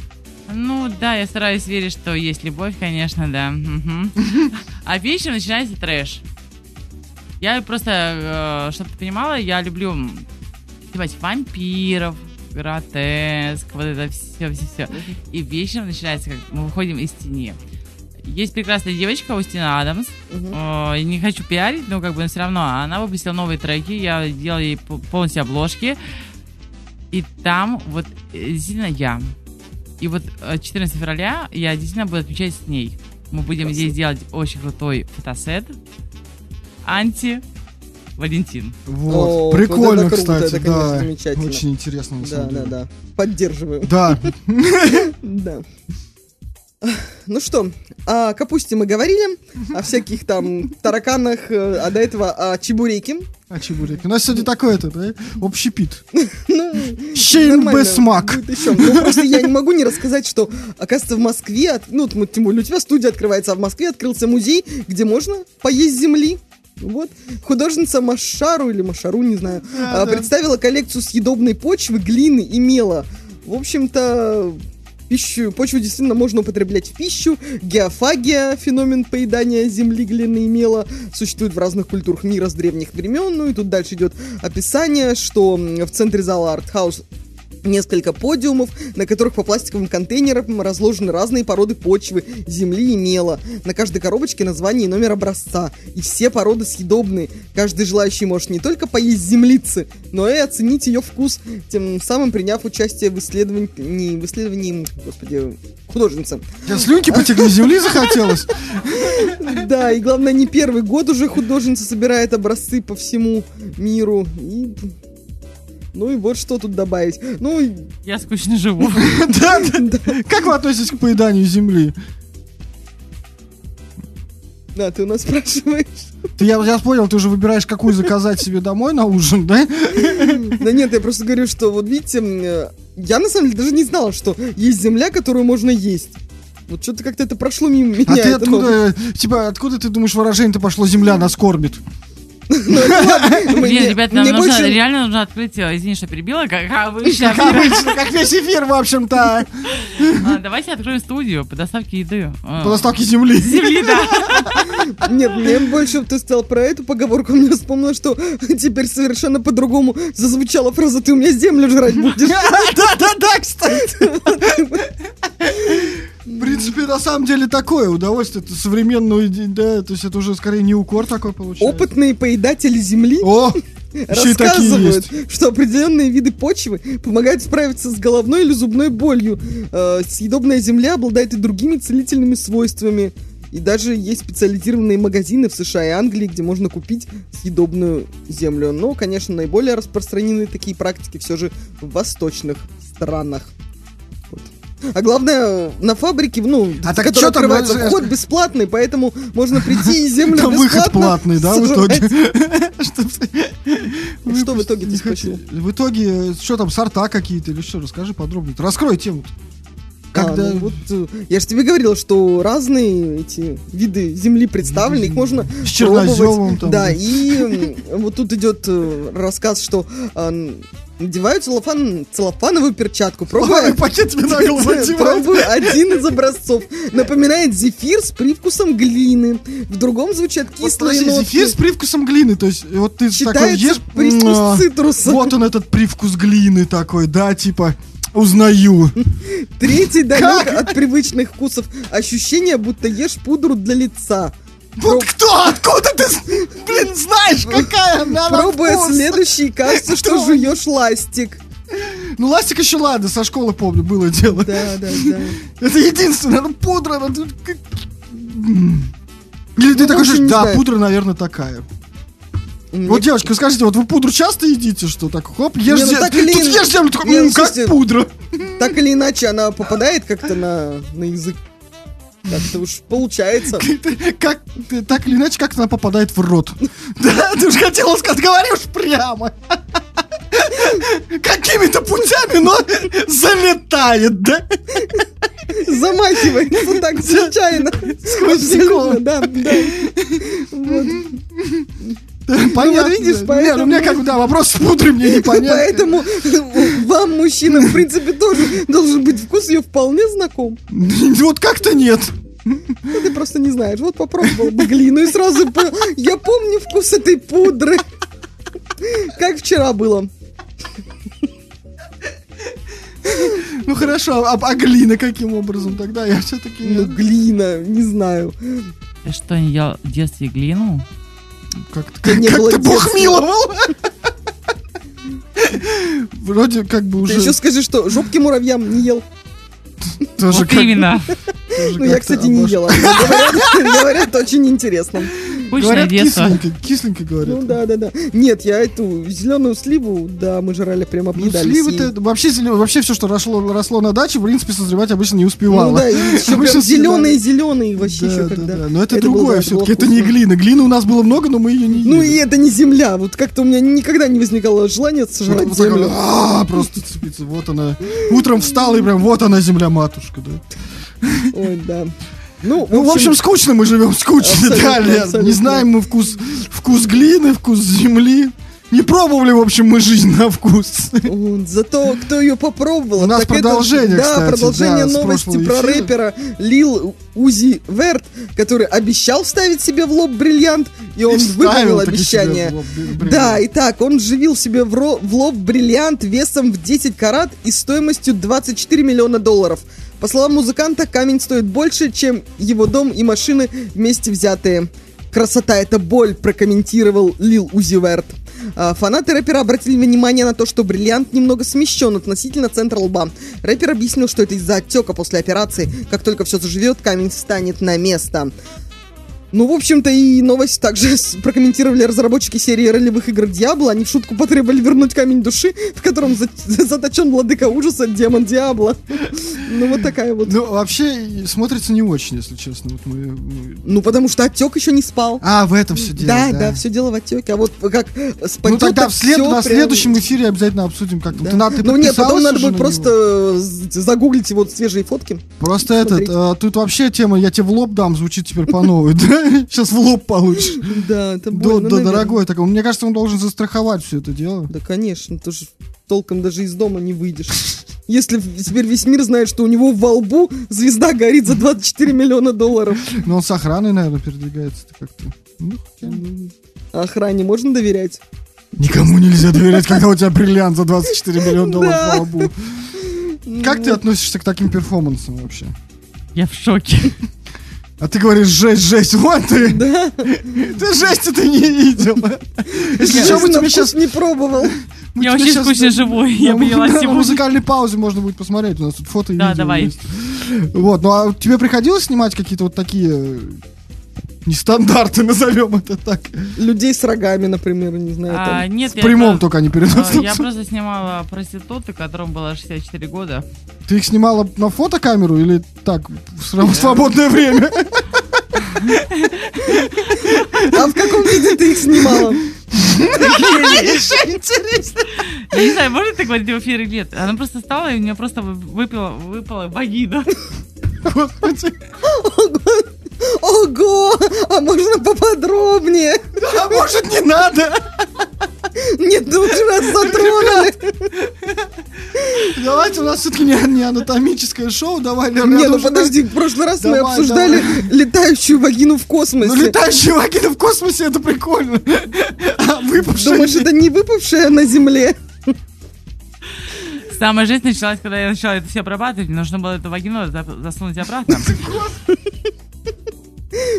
Ну да, я стараюсь верить, что есть любовь, конечно, да. [LAUGHS] А вечером начинается трэш. Я просто, чтобы ты понимала, я люблю снимать вампиров, гротеск, вот это все, все, все. И вечером начинается, как мы выходим из тени. Есть прекрасная девочка Устина Адамс. Э, Не хочу пиарить, но как бы все равно она выпустила новые треки. Я делал ей по- полностью обложки. И там вот э, действительно я. И вот э, 14 февраля я действительно буду отмечать с ней. Мы будем здесь делать очень крутой фотосет. Анти Валентин. Вот. О, Прикольно, вот это круто, кстати, это, конечно, да. замечательно. Очень интересно, на Да, самом да, деле. да. Поддерживаю. Да. [LAUGHS] Да. Ну что, о капусте мы говорили, о всяких там тараканах, э, а до этого о чебуреке. А чебуреки? У нас сегодня такой этот, да? Общепит. [LAUGHS] Щейн нормально, без смак. будет еще. Ну, просто я не могу не рассказать, что, оказывается, в Москве, ну, тем более у тебя студия открывается, а в Москве открылся музей, где можно поесть земли. Вот. Художница Машару или Машару, не знаю, а, представила коллекцию съедобной почвы, глины и мела. В общем-то, пищу, почву действительно можно употреблять в пищу. Геофагия, феномен поедания земли, глины и мела, существует в разных культурах мира с древних времен. Ну и тут дальше идет описание, что в центре зала артхаус несколько подиумов, на которых по пластиковым контейнерам разложены разные породы почвы, земли и мела. На каждой коробочке название и номер образца. И все породы съедобные. Каждый желающий может не только поесть землицы, но и оценить ее вкус, тем самым приняв участие в исследовании, в исследовании, господи, художницы. Я слюнки потекли, земли захотелось. [LAUGHS] Да, и главное, не первый год уже художница собирает образцы по всему миру. И... Ну и вот что тут добавить. Ну, Я скучно живу. [LAUGHS] Да, да. Как вы относитесь к поеданию земли? да, ты у нас [LAUGHS] спрашиваешь. Ты, я, я понял, ты уже выбираешь, какую заказать себе домой на ужин, да? [LAUGHS] Да нет, я просто говорю, что вот видите, э, я на самом деле даже не знала, что есть земля, которую можно есть. Вот что-то как-то это прошло мимо меня. А ты откуда, типа, откуда ты думаешь выражение-то пошло «земля нас кормит»? Ну. Блин, Мне- ребят, нам нужно, реально нужно открыть, извини, что перебила, как обычно. Как обычно, как весь эфир, в общем-то, А, Давайте откроем студию по доставке еды. А, по доставке земли. Земли, да. [LAUGHS] Нет, мне больше ты сказал про эту поговорку, мне вспомнила, что теперь совершенно по-другому зазвучала фраза «ты у меня землю жрать будешь». [LAUGHS] [LAUGHS] Да-да-да, кстати. В принципе, на самом деле такое удовольствие. Это современную, да, то есть это уже скорее не укор такой получается. Опытные поедатели земли О, [LAUGHS] рассказывают, что определенные виды почвы помогают справиться с головной или зубной болью. Э, съедобная земля обладает и другими целительными свойствами. И даже есть специализированные магазины в США и Англии, где можно купить съедобную землю. Но, конечно, наиболее распространены такие практики все же в восточных странах. А главное, на фабрике, ну, А так чё там, открывается э, вход бесплатный, поэтому можно прийти и [LAUGHS] землю Там выход платный, да, в итоге? [LAUGHS] Что Что в итоге ты спросил? В итоге, что там, сорта какие-то или что? Расскажи подробнее. Раскрой тему. Когда... А, ну вот, э, я же тебе говорил, что разные эти виды земли представлены, их можно С черноземом там. Да, и вот тут идет э, рассказ, что а, н- надеваю целлофан, целлофановую перчатку, Ой, пробую, пакет на пробую один из образцов. Напоминает зефир с привкусом глины. В другом звучат Вот, кислые подожди, нотки. зефир с привкусом глины, то есть вот ты такой Считается ешь... привкус м, цитруса. Вот он этот привкус глины такой, да, типа узнаю. Третий [LAUGHS] далек от привычных вкусов. Ощущение, будто ешь пудру для лица. Вот кто? Откуда ты, блин, знаешь, какая она на Пробуя вкус? следующий, кажется, что Кто? жуешь ластик. Ну, ластик еще ладно, со школы помню, было дело. Да, да, да. Это единственное, ну, пудра, ну. Или ты Ну, такой же, да, знаю. пудра, наверное, такая. Мне Вот, девочка, скажите, вот вы пудру часто едите, что так, хоп, ешь Не, ну так тут или ин- ешь землю, такой, Не, ну, «М, как слушайте, пудра. Так или иначе, она попадает как-то на, на язык. Как-то уж получается. Как, так или иначе, как она попадает в рот. Да, ты уж хотела сказать, говоришь прямо. Какими-то путями, но залетает, да? Замахивается так случайно. Абсолютно, да, да. Вот. Понятно. видишь, ну поэтому- мне как бы, да, вопрос с пудрой мне [LAUGHS] непонятно. Поэтому вам, мужчина, в принципе, тоже должен быть вкус ее вполне знаком. [LAUGHS] Вот как-то нет. Ну, ты просто не знаешь. Вот попробовал бы глину и сразу понял. Я помню вкус этой пудры. Как вчера было. Ну хорошо, а, а глина каким образом тогда? Я все-таки... Ну, глина, не знаю. Ты что, ел в детстве глину? Как-то не как было ты Бог детства. миловал. Вроде как бы Ты уже еще скажи, что жопки муравьям не ел. тоже Вот как- именно. Ну, я, кстати, не ела. [LAUGHS] Говорят, очень интересно. Скучное Говорят, детство. кисленько, кисленько говорят. Ну да, да, да. Нет, я эту зеленую сливу, да, мы жрали прям Ну, объедались. сливы-то, ей. вообще, зелё- вообще все, что росло, росло на даче, в принципе, созревать обычно не успевало. Ну да, и [LAUGHS] еще прям всегда- зеленые-зеленые вообще Да, еще да, когда. да. Но это, было, другое все-таки, это не глина. Глины у нас было много, но мы ее не ели. Ну и это не земля. Вот как-то у меня никогда не возникало желания сожрать вот землю. а, просто цепиться. Вот она. Утром встала и прям вот она земля-матушка, да. Ой, да. Ну, Ну, в общем, скучно мы живем, скучно, Абсолютно, да, абсолютно. Не знаем мы вкус, вкус глины, вкус земли. Не пробовали, в общем, мы жизнь на вкус. Зато кто ее попробовал, У нас так это- продолжение, да, кстати, продолжение да, новости про эфира. рэпера Лил Узи Верт, который обещал вставить себе в лоб бриллиант, и он выполнил обещание. лоб. Да, итак, он вживил себе в, ро- в лоб бриллиант весом в 10 карат и стоимостью 24 миллиона долларов. По словам музыканта, камень стоит больше, чем его дом и машины вместе взятые. Красота это боль, прокомментировал Лил Узи Верт. А, Фанаты рэпера обратили внимание на то, что бриллиант немного смещен относительно центра лба. Рэпер объяснил, что это из-за отека после операции. Как только все заживет, камень встанет на место. Ну, в общем-то, и новость также прокомментировали разработчики серии ролевых игр Диабло. Они в шутку потребовали вернуть камень души, в котором за- заточен владыка ужаса, демон Диабло. Ну, вот такая вот. Ну, вообще, смотрится не очень, если честно. Вот мы, мы- Ну, потому что отек еще не спал. А, в этом все дело. Да, да, все дело в отеке. А вот как с Ну, тогда в, след- на прям- следующем эфире обязательно обсудим, как там. Да. Ты, на- ты ну нет, потом надо будет просто него? э, загуглить его свежие фотки. Просто этот, э, тут вообще тема «я тебе в лоб дам» звучит теперь по новой, да? [LAUGHS] [LAUGHS] Сейчас в лоб получишь. Да, это больно, да, дорогой такой. Мне кажется, он должен застраховать все это дело. Да, конечно, ты же толком даже из дома не выйдешь. Если теперь весь мир знает, что у него во лбу звезда горит за 24 миллиона долларов. Но он с охраной, наверное, передвигается как-то. Ну, А охране можно доверять? Никому нельзя доверять, когда у тебя бриллиант за 24 миллиона [LAUGHS] долларов на лбу. Как ты относишься к таким перформансам вообще? Я в шоке. А ты говоришь, жесть, жесть, вот ты. [LAUGHS] Да. Ты жесть ты не видел. Если что, мы на тебе сейчас... не пробовал. Я вообще скучно живу, я поняла На сегодня. музыкальной паузе можно будет посмотреть, у нас тут фото и Да, давай. Вот, ну а тебе приходилось снимать какие-то вот такие нестандарты, назовем это так? Людей с рогами, например, не знаю. А, там. нет, В я прямом про- только, не а, переносном. Я просто снимала проституты, которым было 64 года. Ты их снимала на фотокамеру или так, в свободное время? А в каком виде ты их снимала? Я не знаю, можно так говорить в эфире или нет. Она просто стала, и у нее просто вы- выпила, выпала вагина. Господи. Ого! А можно поподробнее? А может не надо? Нет, ну уже раз затронули. Давайте, у нас все-таки не, не анатомическое шоу, давай, Лера, я Не, ну подожди, в прошлый раз мы Давай, обсуждали летающую вагину в Ну, космосе. летающие вагины в космосе, это прикольно. А выпавшие... Думаешь, это не выпавшая на Земле? Самая жизнь началась, когда я начала это все обрабатывать. Мне нужно было эту вагину за- засунуть обратно.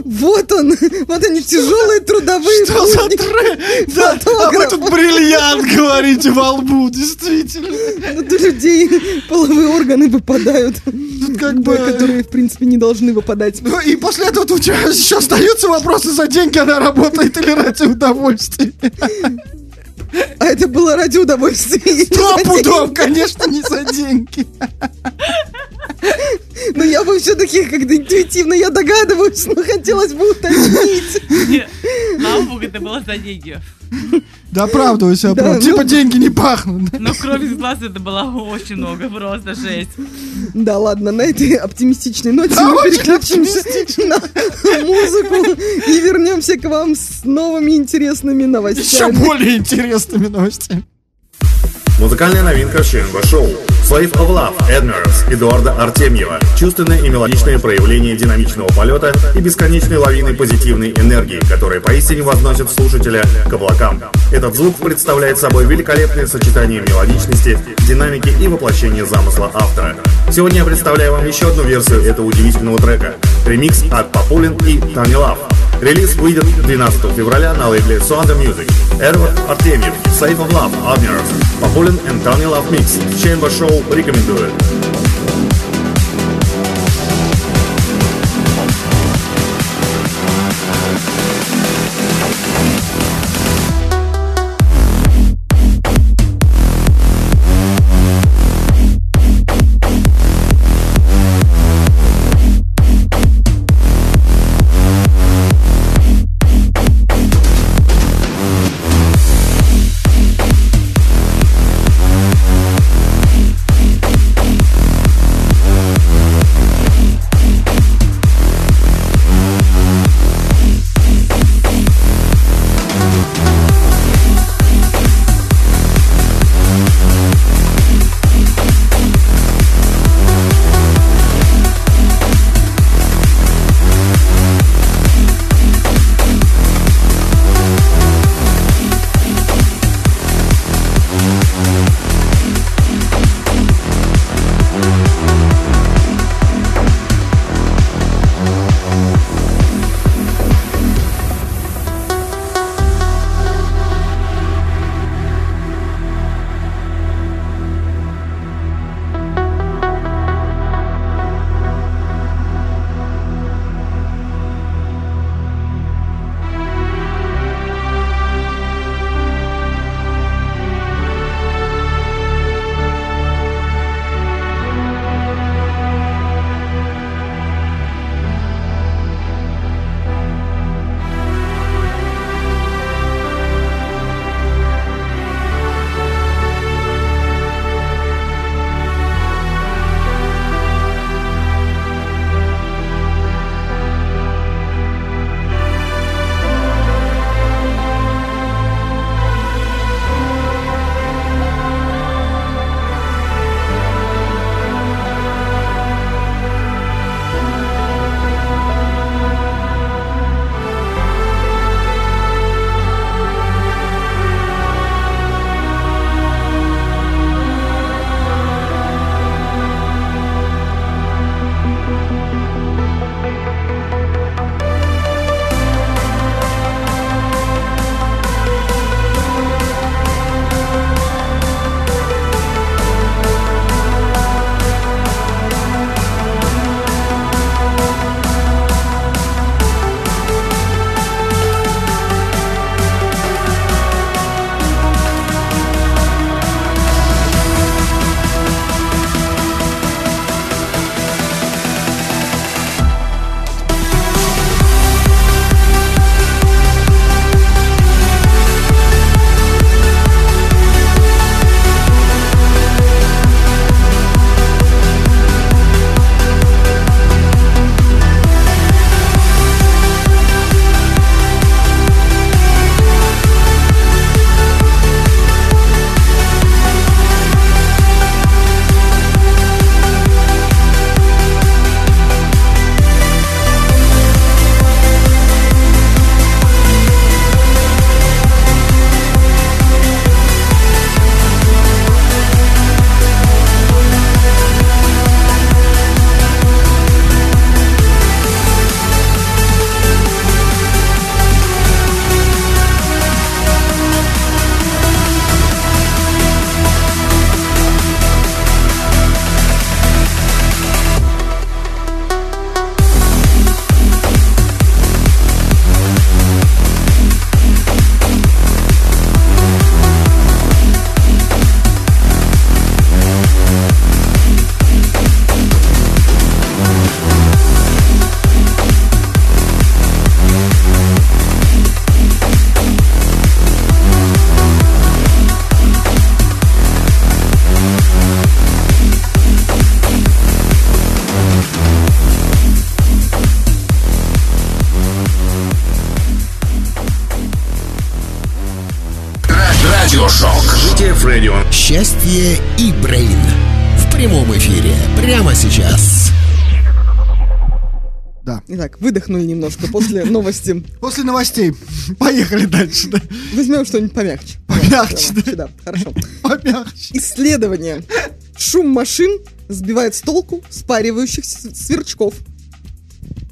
Вот он, вот они тяжелые трудовые Что за будни. трек? Да, а вы тут бриллиант говорите во лбу, действительно. Вот у людей половые органы выпадают, Тут как бы... которые, в принципе, не должны выпадать. Ну и после этого у тебя еще остаются вопросы, за деньги она работает или ради удовольствия. А это было ради удовольствия. Сто пудов, конечно, не за деньги. Но я бы все-таки, когда интуитивно я догадываюсь, но хотелось бы уточнить. Слава богу, это было за деньги. Да оправдывай себя, Да, правда. ну- Типа деньги не пахнут. Но кровь из глаз это было очень много, просто жесть. Да ладно, на этой оптимистичной ноте Да, мы переключимся на музыку и вернемся к вам с новыми интересными Еще новостями. более интересными новостями. Музыкальная новинка ЧНБ Шоу. Slave of Love, Admirals, Эдуарда Артемьева. Чувственное и мелодичное проявление динамичного полета и бесконечной лавины позитивной энергии, которая поистине возносит слушателя к облакам. Этот звук представляет собой великолепное сочетание мелодичности, динамики и воплощения замысла автора. Сегодня я представляю вам еще одну версию этого удивительного трека. Ремикс от Популин и Тани Лав. Релиз выйдет 12 февраля на лейбле Suanda Music. Эдвард Артемьев, Safe of Love, Admirals, Популин and Tony Love Mix. Chamber Show рекомендует. Счастье и Брейн. В прямом эфире. Прямо сейчас. Да. Итак, выдохнули немножко после новости. После новостей. Поехали дальше, да. Возьмем что-нибудь помягче. Помягче, да. сюда, хорошо. Помягче. Исследование. Шум машин сбивает с толку спаривающихся сверчков.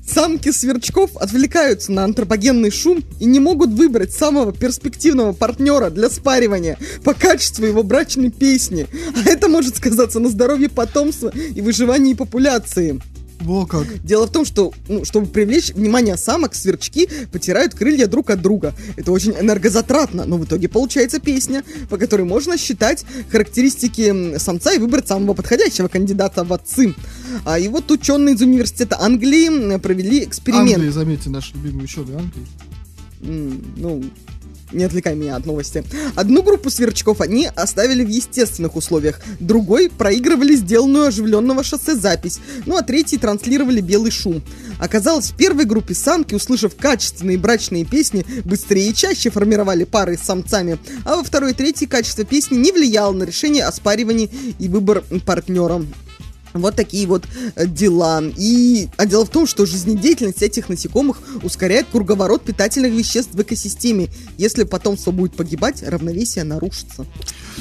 Самки сверчков отвлекаются на антропогенный шум и не могут выбрать самого перспективного партнера для спаривания по качеству его брачной песни. А это может сказаться на здоровье потомства и выживании популяции. Во как. Дело в том, что, ну, чтобы привлечь внимание самок, сверчки потирают крылья друг от друга. Это очень энергозатратно, но в итоге получается песня, по которой можно считать характеристики самца и выбрать самого подходящего кандидата в отцы. А, и вот ученые из университета Англии провели эксперимент. Англия, заметьте, наш любимый ученый Англии. М, ну, не отвлекай меня от новости. Одну группу сверчков они оставили в естественных условиях, другой проигрывали сделанную оживленного шоссе запись, ну а третий транслировали белый шум. Оказалось, в первой группе самки, услышав качественные брачные песни, быстрее и чаще формировали пары с самцами, а во второй и третьей качество песни не влияло на решение о спаривании и выбор партнера. Вот такие вот э, дела. И а дело в том, что жизнедеятельность этих насекомых ускоряет круговорот питательных веществ в экосистеме. Если потомство будет погибать, равновесие нарушится.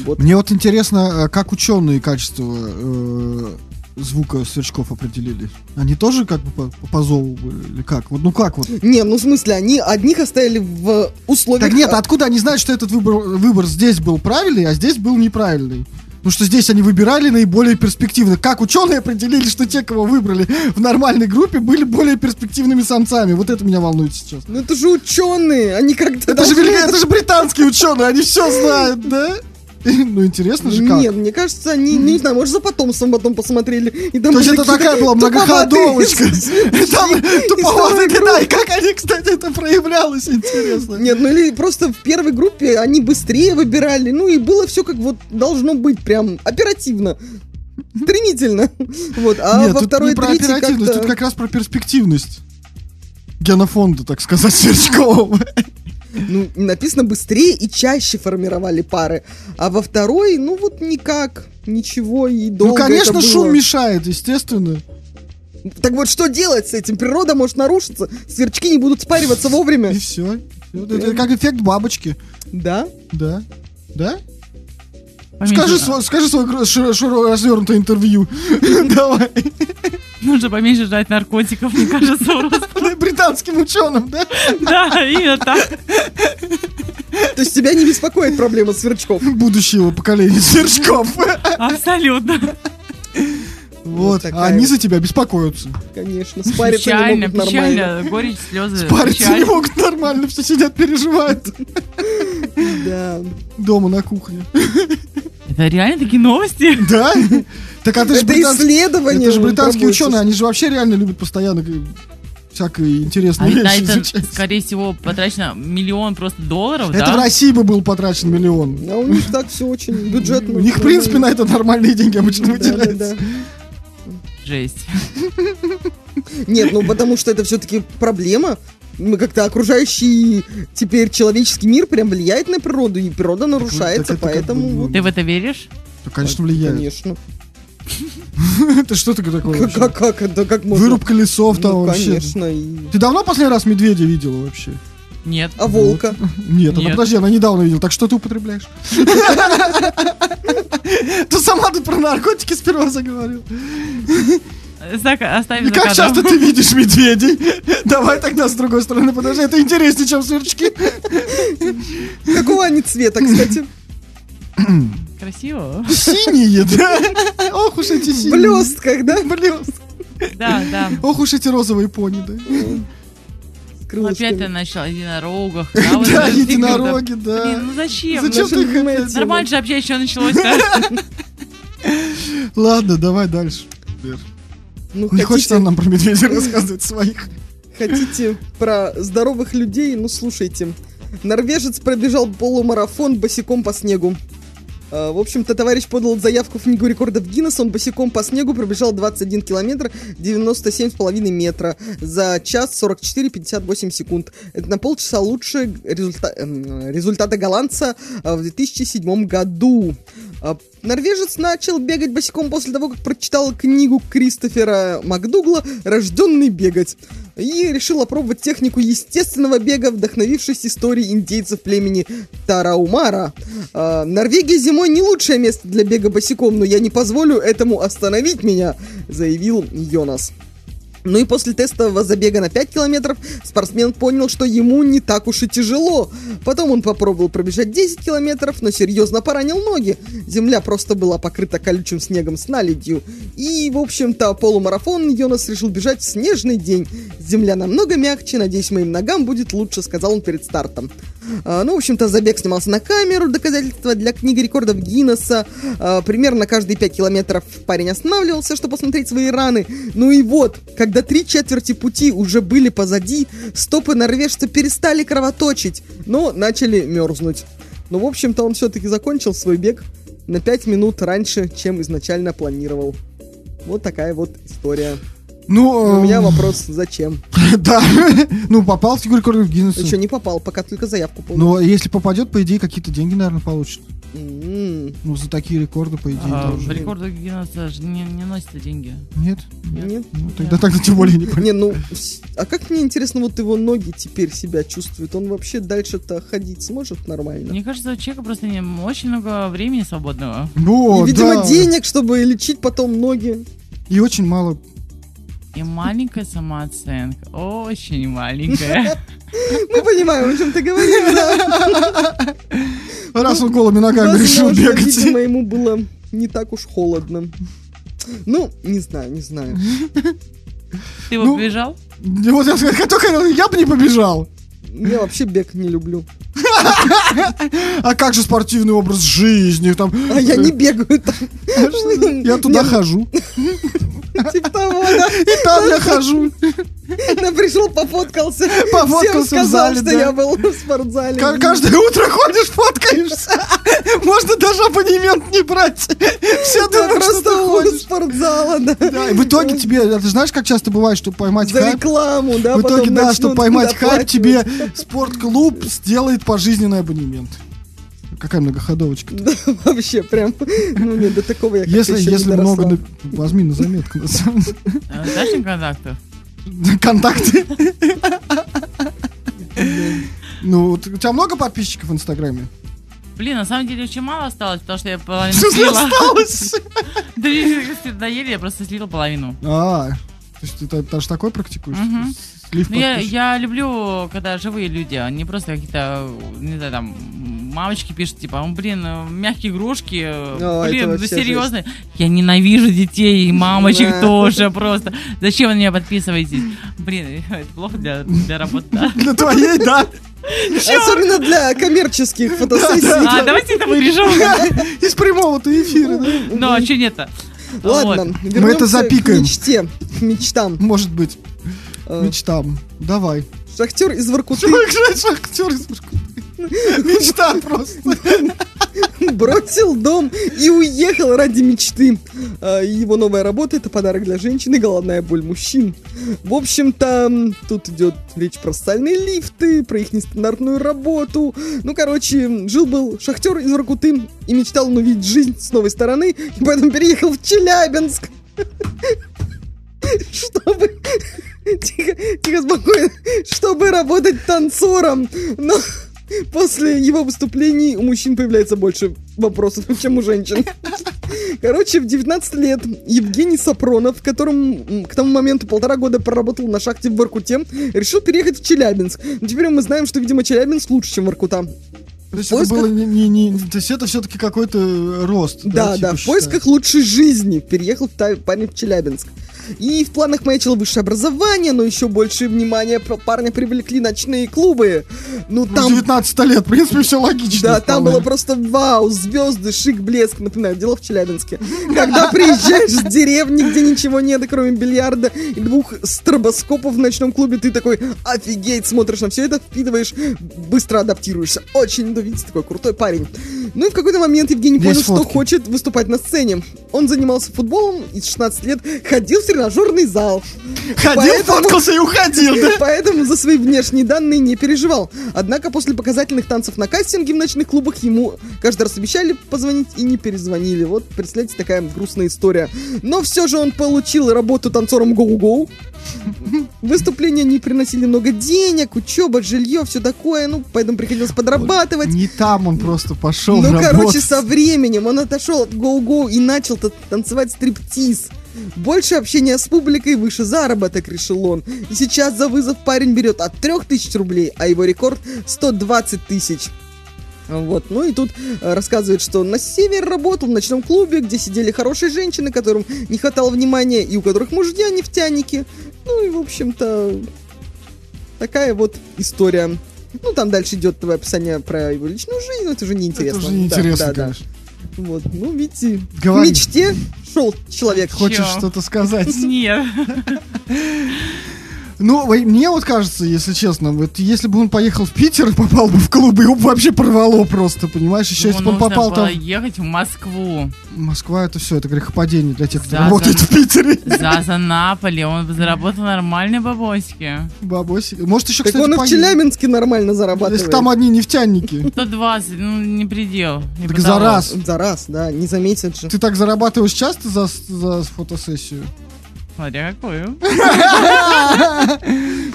Вот. Мне вот интересно, э, как ученые качество э, звука сверчков определили? Они тоже как бы по, по зову были? Или как? Вот, ну как вот? Не, ну в смысле, они одних оставили в условиях... Так нет, а откуда они знают, что этот выбор, выбор здесь был правильный, а здесь был неправильный? Потому что здесь они выбирали наиболее перспективно. Как ученые определили, что те, кого выбрали в нормальной группе, были более перспективными самцами? Вот это меня волнует сейчас. Ну это же ученые, они как-то... Это же, должны- велика- это же британские ученые, они все знают, да? [LAUGHS] Ну, интересно же как. Нет, мне кажется, они, не знаю, может, за потомством потом посмотрели. И там То есть это такая была многоходовочка. [LAUGHS] Там второй да, и как они, кстати, это проявлялось, интересно. Нет, ну или просто в первой группе они быстрее выбирали, ну и было все как вот должно быть, прям оперативно. Стремительно. [LAUGHS] Вот, а Нет, во тут второй не про оперативность, тут как раз про перспективность генофонда, так сказать, Сверчкова. Ну, написано быстрее и чаще формировали пары. А во второй, ну вот никак, ничего и долго Ну, конечно, шум мешает, естественно. Так вот, что делать с этим? Природа может нарушиться, сверчки не будут спариваться вовремя. И все. Это как эффект бабочки. Да? Да. Да? Скажи, свой, скажи свое гро- широ- широ- развернутое интервью. [LAUGHS] Давай. Нужно поменьше жрать наркотиков, мне кажется, просто. [LAUGHS] Британским ученым, да? [LAUGHS] Да, именно так. То есть тебя не беспокоит проблема сверчков? Будущего поколения сверчков. Абсолютно. Вот. А такая они вот. за тебя беспокоятся. Конечно, спариться не Печально, могут нормально. печально. Горечь, слезы. Париться печаль. не могут нормально, все сидят, переживают. Да. Дома на кухне. Это реально такие новости? [LAUGHS] Да? Так а ты же исследование. Это же британские ученые, они же вообще реально любят постоянно э, всякое А интересное на вещи это, изучать. скорее всего, потрачено миллион просто долларов, Это в да? России бы был потрачен миллион. А у них так все очень бюджетно. У них, в принципе, на это нормальные деньги обычно выделяются. да. Жесть. Нет, ну потому что это все-таки проблема. Мы как-то окружающий теперь человеческий мир прям влияет на природу, и природа нарушается, так это как поэтому бы, вот, Ты в это веришь? Да, конечно, влияет. конечно. [LAUGHS] Это что такое такое? Как, как, как это, как можно? Вырубка лесов там Ну, вообще. конечно. Ты давно последний раз медведя видела вообще? Нет. А волка? [LAUGHS] Нет, она подожди, она недавно видела. Так что ты употребляешь? [LAUGHS] Ты сама ты про наркотики сперва заговорил. Зак- Оставим за как кадром. часто ты [LAUGHS] видишь медведей? Давай тогда с другой стороны подожди. Это интереснее, чем сверчки. Какого они цвета, кстати? Красиво. Синие, да? Ох уж эти В синие. блестках, да? Блестки. Да, да. Ох уж эти розовые пони, да? Ну, крылышками. Опять ты начал единорогах. [LAUGHS] да, вот единороги, да. Блин, ну зачем? Зачем ты их- тема. Нормально же общение еще началось-то. [LAUGHS] Ладно, давай дальше. Ну, Не хочет хотите, он нам про медведей рассказывать своих. хотите про здоровых людей? Ну, слушайте. Норвежец пробежал полумарафон босиком по снегу. А, В общем-то, товарищ подал заявку в книгу рекордов Гиннесса. Он босиком по снегу пробежал 21 километр 97,5 метра за час 44-58 секунд. Это на полчаса лучше результа- эм, результата голландца а, в 2007 году. А, Норвежец начал бегать босиком после того, как прочитал книгу Кристофера Макдугла «Рожденный бегать» и решил опробовать технику естественного бега, вдохновившись историей индейцев племени Тараумара. А, Норвегия зимой не лучшее место для бега босиком, но я не позволю этому остановить меня, заявил Йонас. Ну и после тестового забега на 5 километров спортсмен понял, что ему не так уж и тяжело. Потом он попробовал пробежать 10 километров, но серьезно поранил ноги. Земля просто была покрыта колючим снегом с наледью. И, в общем-то, полумарафон Йонас решил бежать в снежный день. Земля намного мягче, надеюсь, моим ногам будет лучше, сказал он перед стартом. А, ну, в общем-то, забег снимался на камеру, доказательства для книги рекордов Гиннесса. А, примерно каждые 5 километров парень останавливался, чтобы посмотреть свои раны. Ну и вот, когда три четверти пути уже были позади, стопы норвежца перестали кровоточить, но начали мерзнуть. Ну, в общем-то, он все-таки закончил свой бег на 5 минут раньше, чем изначально планировал. Вот такая вот история. Ну, У меня эм, вопрос, зачем? [LAUGHS] Да. Ну, попал в книгу рекордов Гиннесса. Еще не попал, пока только заявку подал. Но если попадет, по идее, какие-то деньги, наверное, получит. Ну, за такие рекорды, по идее, А, рекорды Гиннесса же не, не носятся деньги. Нет? Нет. Ну, тогда тогда тем более не. Не, ну, а как мне интересно, вот его ноги теперь себя чувствуют? Он вообще дальше-то ходить сможет нормально? Мне кажется, у человека просто не, очень много времени свободного. Ну, И, видимо, денег, чтобы лечить потом ноги. И очень мало. И маленькая самооценка. Очень маленькая. Мы понимаем, о чем ты говоришь. Раз он голыми ногами решил бегать. видимо, ему было не так уж холодно. Ну, не знаю, не знаю. Ты Ну, вот бежал? Вот я только я бы не побежал. Я вообще бег не люблю. [LAUGHS] А как же спортивный образ жизни? Там, А я не бегаю там. я туда хожу. [LAUGHS] Типа того, да. И там я хожу. Да, пришел, пофоткался. Пофоткался Всем в сказал, зале, что да. я был в спортзале. Ка- Каждое утро ходишь, фоткаешься. [LAUGHS] Можно даже абонемент не брать. Все Да, думают, что ты просто ходишь. спортзала, да. Да, и в итоге тебе, а ты знаешь, как часто бывает, что поймать За хайп? рекламу, да, В итоге, да, чтобы поймать хайп, тебе спортклуб сделает пожизненный абонемент. Какая многоходовочка. Да, [LAUGHS] вообще, прям, ну нет, до такого я как-то Если, еще если много, возьми на заметку. на самом деле. Э, им контактов? Контакты. Ну, у тебя много подписчиков в Инстаграме? Блин, на самом деле очень мало осталось, потому что я половину Что слила. осталось? [LAUGHS] Да надоели, я просто слила половину. А, то есть ты даже такой практикуешь? Слив Ну, я, я люблю, когда живые люди, а не просто какие-то, не знаю, там, мамочки пишут, типа, «Ну, блин, э, мягкие игрушки, э, О, это блин, ну вообще серьезно. Я ненавижу детей и мамочек Да. тоже просто. Зачем вы на меня подписываетесь? Блин, [LAUGHS] это плохо для, для работы, да? [LAUGHS] Для твоей, да. Особенно для коммерческих фотосессий. А, давайте это вырежем. [LAUGHS] Из прямого-то эфира, да? Ну, а что нет-то? Ладно, Мы это запикаем. К мечте, мечтам. Может быть. Э, Мечтам. Давай. Шахтер из Воркуты шахтер из Воркуты. Мечта просто. бросил дом и уехал ради мечты. А, Его новая работа это подарок для женщины, головная боль мужчин. В общем-то, тут идет речь про социальные лифты, про их нестандартную работу. Ну, короче, жил-был шахтер из Воркуты и мечтал он увидеть жизнь с новой стороны, и поэтому переехал в Челябинск. Чтобы... Тихо, тихо, спокойно. Чтобы работать танцором. Но после его выступлений у мужчин появляется больше вопросов, [LAUGHS] чем у женщин. Короче, в 19 лет Евгений Сапронов, которым к тому моменту полтора года проработал на шахте в Воркуте, решил переехать в Челябинск. Но теперь мы знаем, что, видимо, Челябинск лучше, чем Воркута. То есть В это поисках- было не, не, не- То есть это все-таки какой-то рост. Да, да, типа, в поисках лучшей жизни переехал та- парень в Челябинск. И в планах маячило высшее образование, но еще больше внимания парня привлекли ночные клубы. Ну, Ну, там 19 лет, в принципе, все логично. Да, там было просто вау, звезды, шик, блеск, напоминаю, дело в Челябинске. Когда приезжаешь с деревни, где ничего нет, кроме бильярда и двух стробоскопов в ночном клубе, ты такой, офигеть, смотришь на все это, впитываешь, быстро адаптируешься. Очень, ну, видите, такой крутой парень. Ну и в какой-то момент Евгений Есть понял, что фотки. хочет выступать на сцене. Он занимался футболом и с 16 лет ходил в тренажерный зал. Ходил, Поэтому- фоткался и уходил, да? [LAUGHS] Поэтому за свои внешние данные не переживал. Однако после показательных танцев на кастинге в ночных клубах ему каждый раз обещали позвонить и не перезвонили. Вот, представляете, такая грустная история. Но все же он получил работу танцором гоу-гоу. Выступления не приносили много денег, учеба, жилье, все такое, ну, поэтому приходилось подрабатывать. Не там он просто пошел Ну, работать. короче, со временем он отошел от гоу-гоу и начал та- танцевать стриптиз. Больше общения с публикой, выше заработок, решил он. И сейчас за вызов парень берет от 3000 рублей, а его рекорд 120 тысяч. Вот, ну и тут э, рассказывает, что на север работал в ночном клубе, где сидели хорошие женщины, которым не хватало внимания, и у которых мужья нефтяники. Ну и, в общем-то, такая вот история. Ну, там дальше идет твое описание про его личную жизнь, но это уже неинтересно. Это уже Да, неинтересно, да, да. конечно. Вот, ну, видите, Говори. мечте шел человек. Хочешь что-то сказать? Нет. [LAUGHS] Ну, мне вот кажется, если честно, вот если бы он поехал в Питер и попал бы в клуб, его бы вообще порвало просто, понимаешь? Еще если бы он попал было там... ехать в Москву. Москва это все, это грехопадение для тех, кто Да, работает да. в Питере. За, за Наполи. Он бы заработал нормальные бабосики. Бабосик. Может еще, Так кстати, он и в. Челябинске нормально зарабатывает. Если там одни нефтяники. 120, ну не предел. не Так за раз. За раз, да, не за месяц же. Ты так зарабатываешь часто за, за фотосессию? Смотря какую.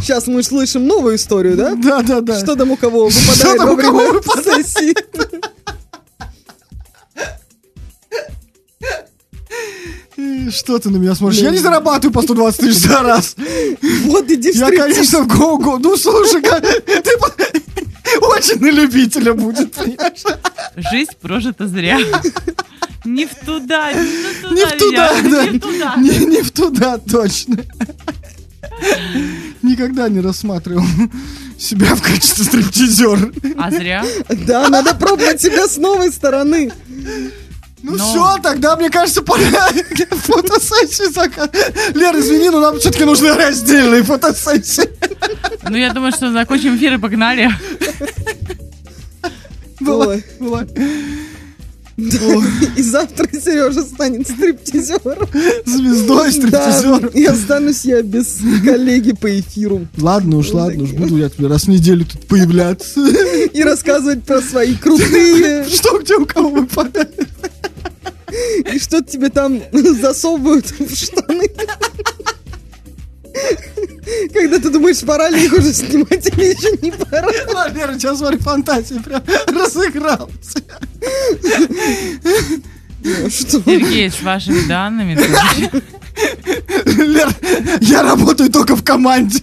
Сейчас мы слышим новую историю, да? Да, да, да. Что там у кого Что выпадает там во у кого выпадает? Что ты на меня смотришь? Я не зарабатываю по 120 тысяч за раз. Вот иди в Я, конечно, в го-го. Ну, слушай, ты по- очень на любителя будет, понимаешь? Жизнь прожита зря. Не в туда, Не в туда, да. Не в туда. Не, не в туда, точно. Никогда не рассматривал себя в качестве стриптизера. А зря. Да, надо пробовать себя с новой стороны. Ну Но- все, тогда, мне кажется, пора [LAUGHS] фотосессию заказать. Лера, извини, но нам все-таки нужны раздельные фотосессии. Ну, я думаю, что закончим эфир и погнали. Была, Ой. была. И завтра Сережа станет стриптизером. Звездой Да, стриптизер. и останусь я без коллеги по эфиру. Ладно уж, ладно уж, буду я тебе раз в неделю тут появляться. И рассказывать про свои крутые, Что где у кого выпадает? И что тебе там [LAUGHS] засовывают в штаны. Когда ты думаешь, пора ли их уже снимать или еще не пора. Ладно, Лера, сейчас смотри, фантазия прям разыгрался. Ну, Что? Сергей, с вашими данными. [LAUGHS] Лер, я работаю только в команде.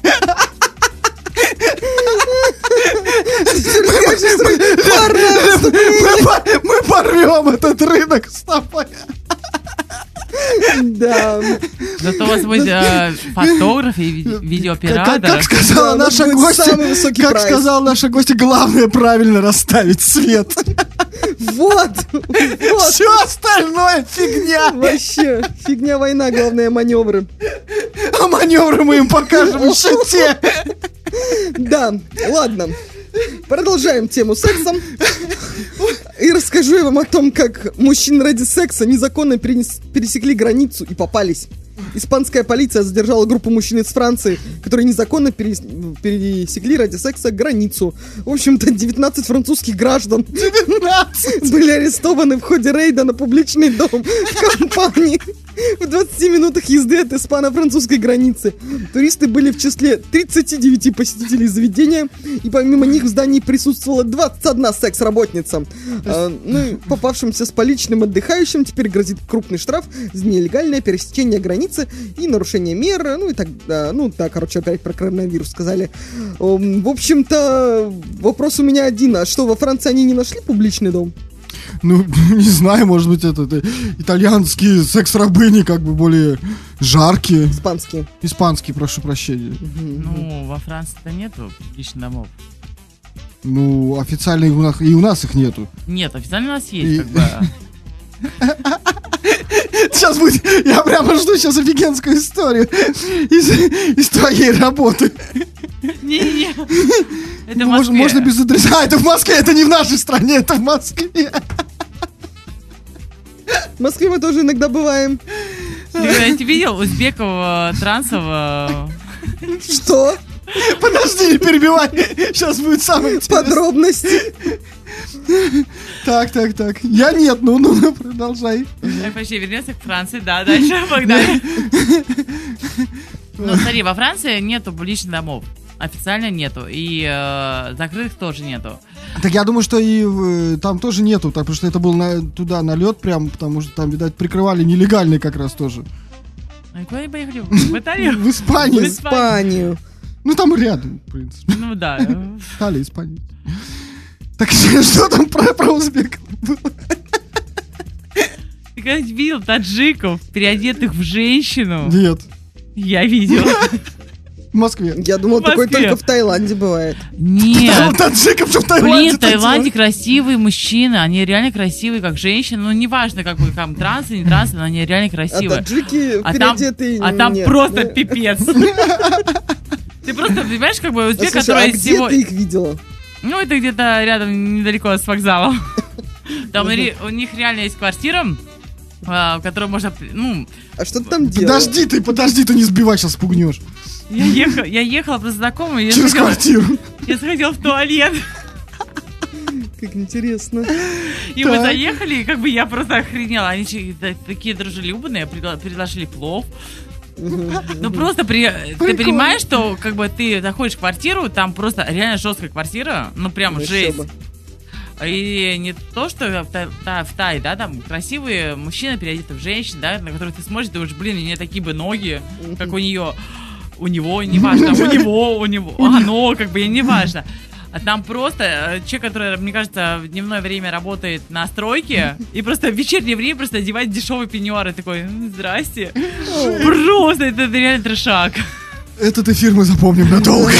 Мы, по- мы порвем этот рынок с тобой. Да. Зато у вас будет э, фотограф и ви- Как, как- видеооператор. как сказала наша будет гостья, самый высокий как прайс. сказала наша гостья, главное правильно расставить свет. Вот. Вот. Все остальное фигня. Вообще, фигня война, главное маневры. А маневры мы им покажем еще те. Да, ладно. Продолжаем тему секса. И расскажу я вам о том, как мужчины ради секса незаконно перенес- пересекли границу и попались. Испанская полиция задержала группу мужчин из Франции, которые незаконно перес- пересекли ради секса границу. В общем-то, 19 французских граждан 19. были арестованы в ходе рейда на публичный дом в компании [LAUGHS] в 20 минутах езды от испано-французской границы. Туристы были в числе 39 посетителей заведения, и помимо них в здании присутствовала 21 секс-работница. А, ну попавшимся с поличным отдыхающим теперь грозит крупный штраф за нелегальное пересечение границы и нарушение мер, ну и так, ну да, короче, опять про коронавирус сказали. В общем-то, вопрос у меня один, а что, во Франции они не нашли публичный дом? Ну, [LAUGHS] не знаю, может быть, это, это итальянские секс-рабыни как бы более жаркие. Испанские. Испанские, прошу прощения. Ну, во Франции-то нету личных домов. Ну, официально и у нас, и у нас их нету. Нет, официально у нас И- есть, как бы. [LAUGHS] Сейчас будет, я прямо жду сейчас офигенскую историю из, из твоей работы. Не-не-не. Это в Ну, можно, без адреса. А, это в Москве, это не в нашей стране, это в Москве. В Москве мы тоже иногда бываем. Ты когда-нибудь видел узбеков, трансов? Что? Подожди, не перебивай. Сейчас будет самое интересное. Подробности. Так, так, так. Я нет, ну, ну, ну, продолжай. Так, почти вернемся к Франции, да, дальше погнали. [LAUGHS] Ну, смотри, во Франции нету публичных домов. Официально нету. И э, закрытых тоже нету. Так я думаю, что и э, там тоже нету, так, потому что это был на, туда налет прям, потому что там, видать, прикрывали нелегальный как раз тоже. И куда они поехали? [LAUGHS] В Италию? В Испанию. В Испанию. Ну там рядом, в принципе. Ну да. [LAUGHS] Италия, Испания. Так [LAUGHS] что там про, про узбеков было? Ты когда-нибудь видел таджиков, переодетых в женщину? Нет, Я видел. В Москве. Я думал, такой только в Таиланде бывает. Нет. Таджиков, что в Таиланде Блин, в Таиланде красивые мужчины, они реально красивые, как женщины. Ну, неважно, как бы там трансы, не трансы, но они реально А красивые. таджики А там, а там просто да? пипец. Ты просто понимаешь, как бы А узбек, слушай, который а где всего... ты их видела? Ну, это где-то рядом, недалеко с вокзалом. [LAUGHS] Там у них реально есть квартира, а, в которой можно... Ну, А что ты там делала? Подожди ты, подожди, ты не сбивай, сейчас спугнешь. Я ехала, я ехала просто знакомым, я Через сходила, квартиру. [LAUGHS] я сходила в туалет. Как интересно. И мы Так. заехали, и как бы я просто охренела. Они такие дружелюбные, предложили плов. Ну просто при- ты Прикольно. понимаешь, что как бы ты заходишь в квартиру, там просто реально жесткая квартира, ну прям Еще жесть. И не то, что в, Та- в Тае, да, там красивые мужчины переодеты в женщин, да, на которых ты смотришь, думаешь, блин, у нее такие бы ноги, как у нее, у него, неважно, [LAUGHS] у него, у него, оно, как бы, и неважно. А там просто э, человек, который, мне кажется, в дневное время работает на стройке, и просто в вечернее время просто одевает дешевый пеньюар, и такой, «М, здрасте. Просто это реально трешак. Этот эфир мы запомним надолго.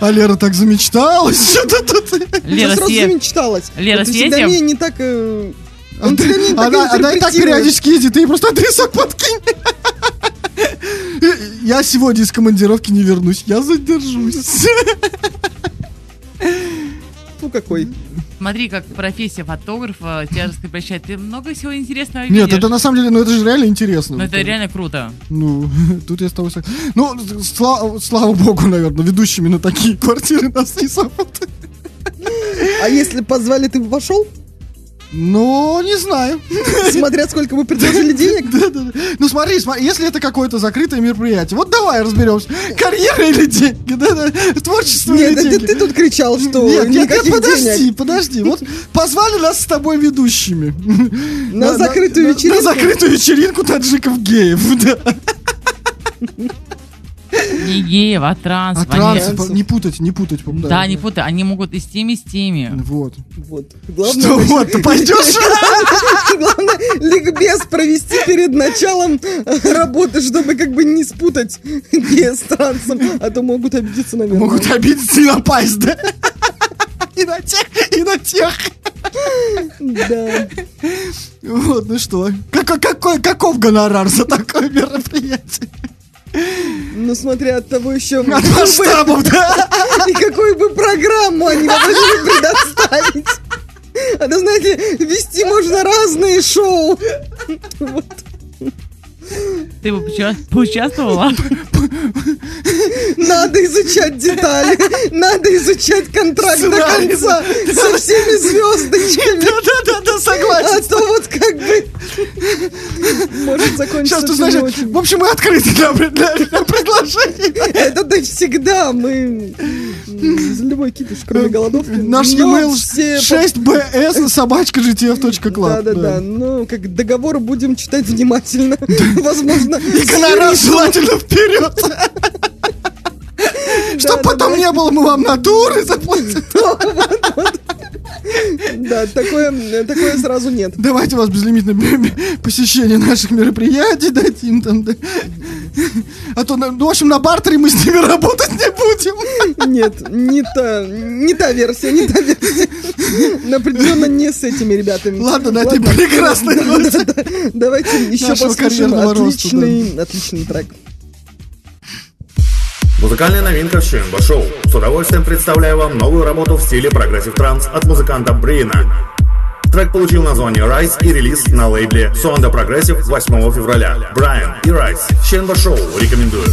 А Лера так замечталась. [LAUGHS] Лера, сразу замечталась. Лера, мне не так... э, Он не так Она, и так периодически ездит, ты ей просто адресок подкинь. Я сегодня из командировки не вернусь, я задержусь. Фу, какой. Смотри, как профессия фотографа тебя раскрепощает. Ты много всего интересного Нет, видишь. это на самом деле, ну это же реально интересно. Ну, это реально круто. Ну, [LAUGHS] тут я с тобой согласен. Ну, сла- слава богу, наверное, ведущими на такие [LAUGHS] квартиры нас не зовут. А если позвали, ты бы пошел? Ну, не знаю. [LAUGHS] Смотря сколько вы предложили денег? [LAUGHS] Да-да-да. Ну смотри, смотри, если это какое-то закрытое мероприятие, вот давай разберемся. [LAUGHS] Карьера или деньги? Да-да. Творчество Нет, или да ты, деньги? ты тут кричал, что Нет, нет, нет, подожди, денег. подожди. Вот позвали нас с тобой ведущими. На закрытую на- вечеринку? На закрытую вечеринку таджиков геев, да. Не геев, а транс. А транс, не путать, не путать. Да, не путай, они могут и с теми, и с теми. Вот. Вот. Главное, Что вот, ты пойдешь? [LAUGHS] главное, ликбез провести перед началом работы, чтобы как бы не спутать гея с трансом, а то могут обидеться, наверное. Могут обидеться и напасть, да? И на тех, и на тех. Да. Вот, ну что, какой, какой, каков гонорар за такое мероприятие? Ну, смотря от того еще... От масштабов, да? [LAUGHS] И какую бы программу они могли предоставить. А то, знаете, вести можно разные шоу. Вот. Ты бы поуча- поучаствовала? Надо изучать детали, надо изучать контракт до Сценарий, конца со всеми звездочками. Да-да-да, А согласен. то вот как бы может закончиться Сейчас ты знаешь, в общем, мы открыты для, для- для предложений. Это да всегда мы за любой кипиш, кроме голодовки. Наш e-mail все 6bs собачка gtf.club. Да, да, да. Ну, как договор будем читать внимательно. [LAUGHS] Возможно, И гонорар желательно вперед. [LAUGHS] Чтоб потом не было, мы вам натуры заплатим. [LAUGHS] Да, такое, такое сразу нет. Давайте у вас безлимитное посещение наших мероприятий дадим там, да. А то, ну, в общем, на бартере мы с ними работать не будем. Нет, не та, не та версия, не та версия. Определенно не с этими ребятами. Ладно, на этой прекрасной ноте. да, да. Давайте еще послушаем отличный, отличный трек. Музыкальная новинка в ЧМБ Шоу. С удовольствием представляю вам новую работу в стиле progressive trance от музыканта Брина. Трек получил название Rise и релиз на лейбле Suanda Progressive 8 февраля. Брайан и Rise. Ченба Шоу рекомендую.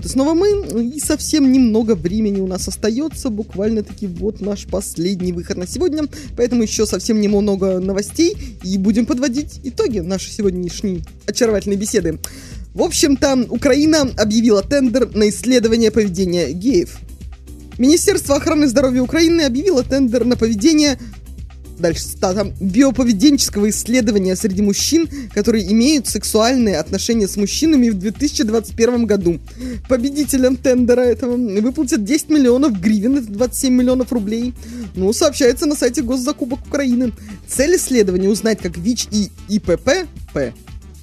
Вот и снова мы, и совсем немного времени у нас остается, буквально-таки вот наш последний выход на сегодня, поэтому еще совсем немного новостей, и будем подводить итоги нашей сегодняшней очаровательной беседы. В общем-то, Украина объявила тендер на исследование поведения геев. Министерство охраны здоровья Украины объявило тендер на поведение дальше там биоповеденческого исследования среди мужчин, которые имеют сексуальные отношения с мужчинами в 2021 году. Победителям тендера этого выплатят 10 миллионов гривен, 27 миллионов рублей. Ну, сообщается на сайте Госзакупок Украины. Цель исследования узнать, как ВИЧ и ИПП, П,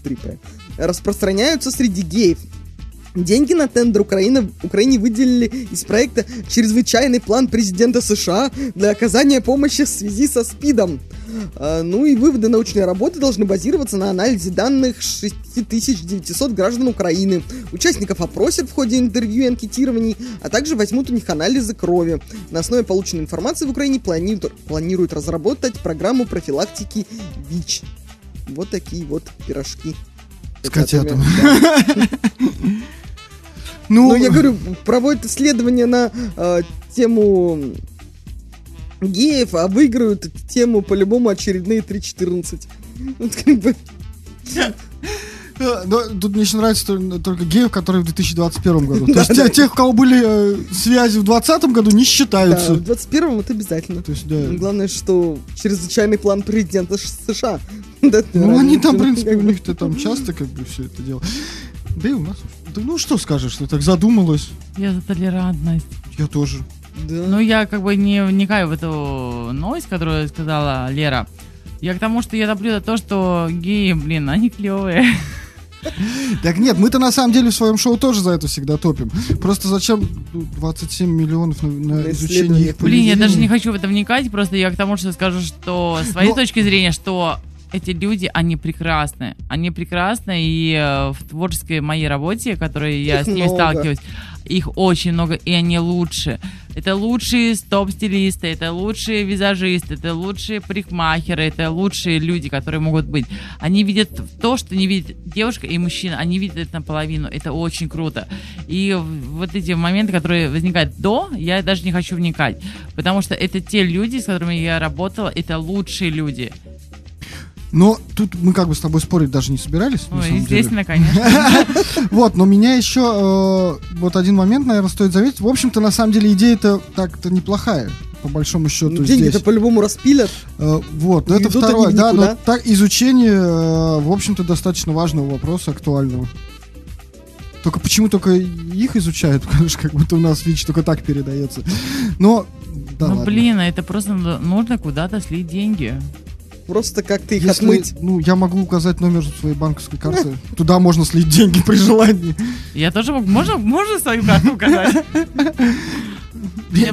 3П, распространяются среди геев. Деньги на тендер Украина, Украине выделили из проекта «Чрезвычайный план президента США для оказания помощи в связи со СПИДом». А, ну и выводы научной работы должны базироваться на анализе данных 6900 граждан Украины. Участников опросят в ходе интервью и анкетирований, а также возьмут у них анализы крови. На основе полученной информации в Украине планируют, планируют разработать программу профилактики ВИЧ. Вот такие вот пирожки. С котятами. Да. [LAUGHS] Ну, я говорю, проводят исследования на э, тему геев, а выиграют тему по-любому очередные 3.14. Вот как бы... Э, Но тут мне еще нравится то- только геев, которые в 2021 году. [LAUGHS] То есть те- тех, у кого были э, связи в 2020 году, не считаются. в 21-м это обязательно. Главное, что чрезвычайный план президента США. [LAUGHS] Ну, они там, в принципе, у них-то там часто как бы все это дело. Да и у нас. Ну что скажешь, что так задумалась? Я за толерантность. Я тоже. Да. Ну, я как бы не вникаю в эту новость, которую сказала Лера. Я к тому, что я топлю за то, что геи, блин, они клевые. [LAUGHS] Так нет, мы-то на самом деле в своем шоу тоже за это всегда топим. Просто зачем ну, 27 миллионов на, на изучение их Блин, я поведения? даже не хочу в это вникать, просто я к тому, что скажу, что с своей Но- точки зрения, что эти люди, они прекрасны. Они прекрасны, и э, в творческой моей работе, которой я Их с ними много. сталкиваюсь, их очень много, и они лучше. Это лучшие стоп-стилисты, это лучшие визажисты, это лучшие парикмахеры, это лучшие люди, которые могут быть. Они видят то, что не видит девушка и мужчина, они видят это наполовину. Это очень круто. И в- вот эти моменты, которые возникают до, я даже не хочу вникать. Потому что это те люди, с которыми я работала, это лучшие люди. Но тут мы как бы с тобой спорить даже не собирались. Ну, самом деле. естественно, конечно. [LAUGHS] Вот, но меня еще э, вот один момент, наверное, стоит заметить. В общем-то, на самом деле идея-то так-то неплохая. По большому счету Ну, Деньги-то по-любому распилят. Э, вот, но это второе, да, но так изучение, э, в общем-то, достаточно важного вопроса, актуального. Только почему только их изучают, [LAUGHS] конечно, как будто у нас ВИЧ только так передается. Но, да ну, ладно. блин, это просто ну- нужно куда-то слить деньги. Просто как-то их Если, отмыть. ну, я могу указать номер своей банковской карты. [LAUGHS] Туда можно слить деньги при желании. Я тоже могу... Можно, можно свою карту указать? [LAUGHS]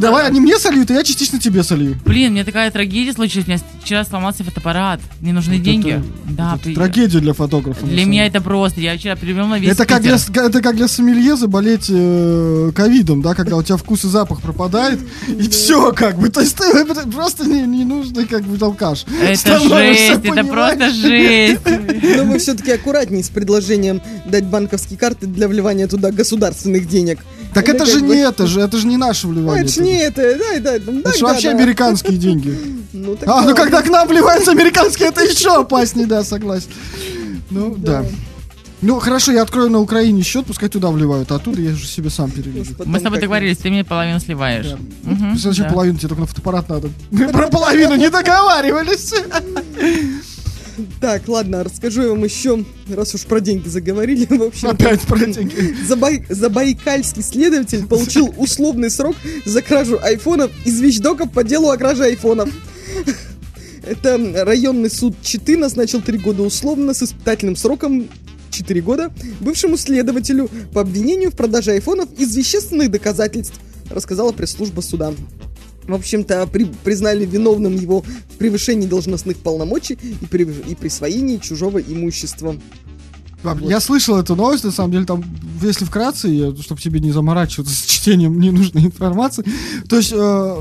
Давай, они мне сольют, а я частично тебе солью. Блин, мне такая трагедия случилась. У меня вчера сломался фотоаппарат. Мне нужны Вот деньги. это- да, Это при- трагедия для фотографа. Для меня это просто. Я вчера привел на весь Это как, для, это как для сомелье заболеть э, ковидом, да, когда у тебя вкус и запах пропадает, и все, как бы, то есть ты просто не, не нужный, как бы, алкаш. Это жесть, это просто жесть. Но вы все-таки аккуратнее с предложением дать банковские карты для вливания туда государственных денег. Так это как же не это же, это же не наше вливание. это ж не это, да, да, Это же вообще американские деньги. [LAUGHS] Ну, А, ну да. когда к нам вливаются американские, это еще опаснее, да, согласен. Ну, да. Ну, хорошо, я открою на Украине счет, пускай туда вливают, а оттуда я уже себе сам переведу. Мы с тобой договорились, ты мне половину сливаешь. Да. Зачем да. половину, тебе только на фотоаппарат надо. Мы [LAUGHS] про половину не договаривались. [LAUGHS] Так, ладно, расскажу я вам еще, раз уж про деньги заговорили, [LAUGHS] в общем. Опять про деньги. Забай- Забайкальский следователь получил условный срок за кражу айфонов из вещдоков по делу о краже айфонов. Это районный суд Читы назначил три года условно с испытательным сроком 4 года бывшему следователю по обвинению в продаже айфонов из вещественных доказательств, рассказала пресс-служба суда. В общем-то, при- признали виновным его в превышении должностных полномочий и, при- и присвоении чужого имущества. Баб, Я слышал эту новость, на самом деле, там, если вкратце, чтобы тебе не заморачиваться [LAUGHS] с чтением ненужной информации, то есть э,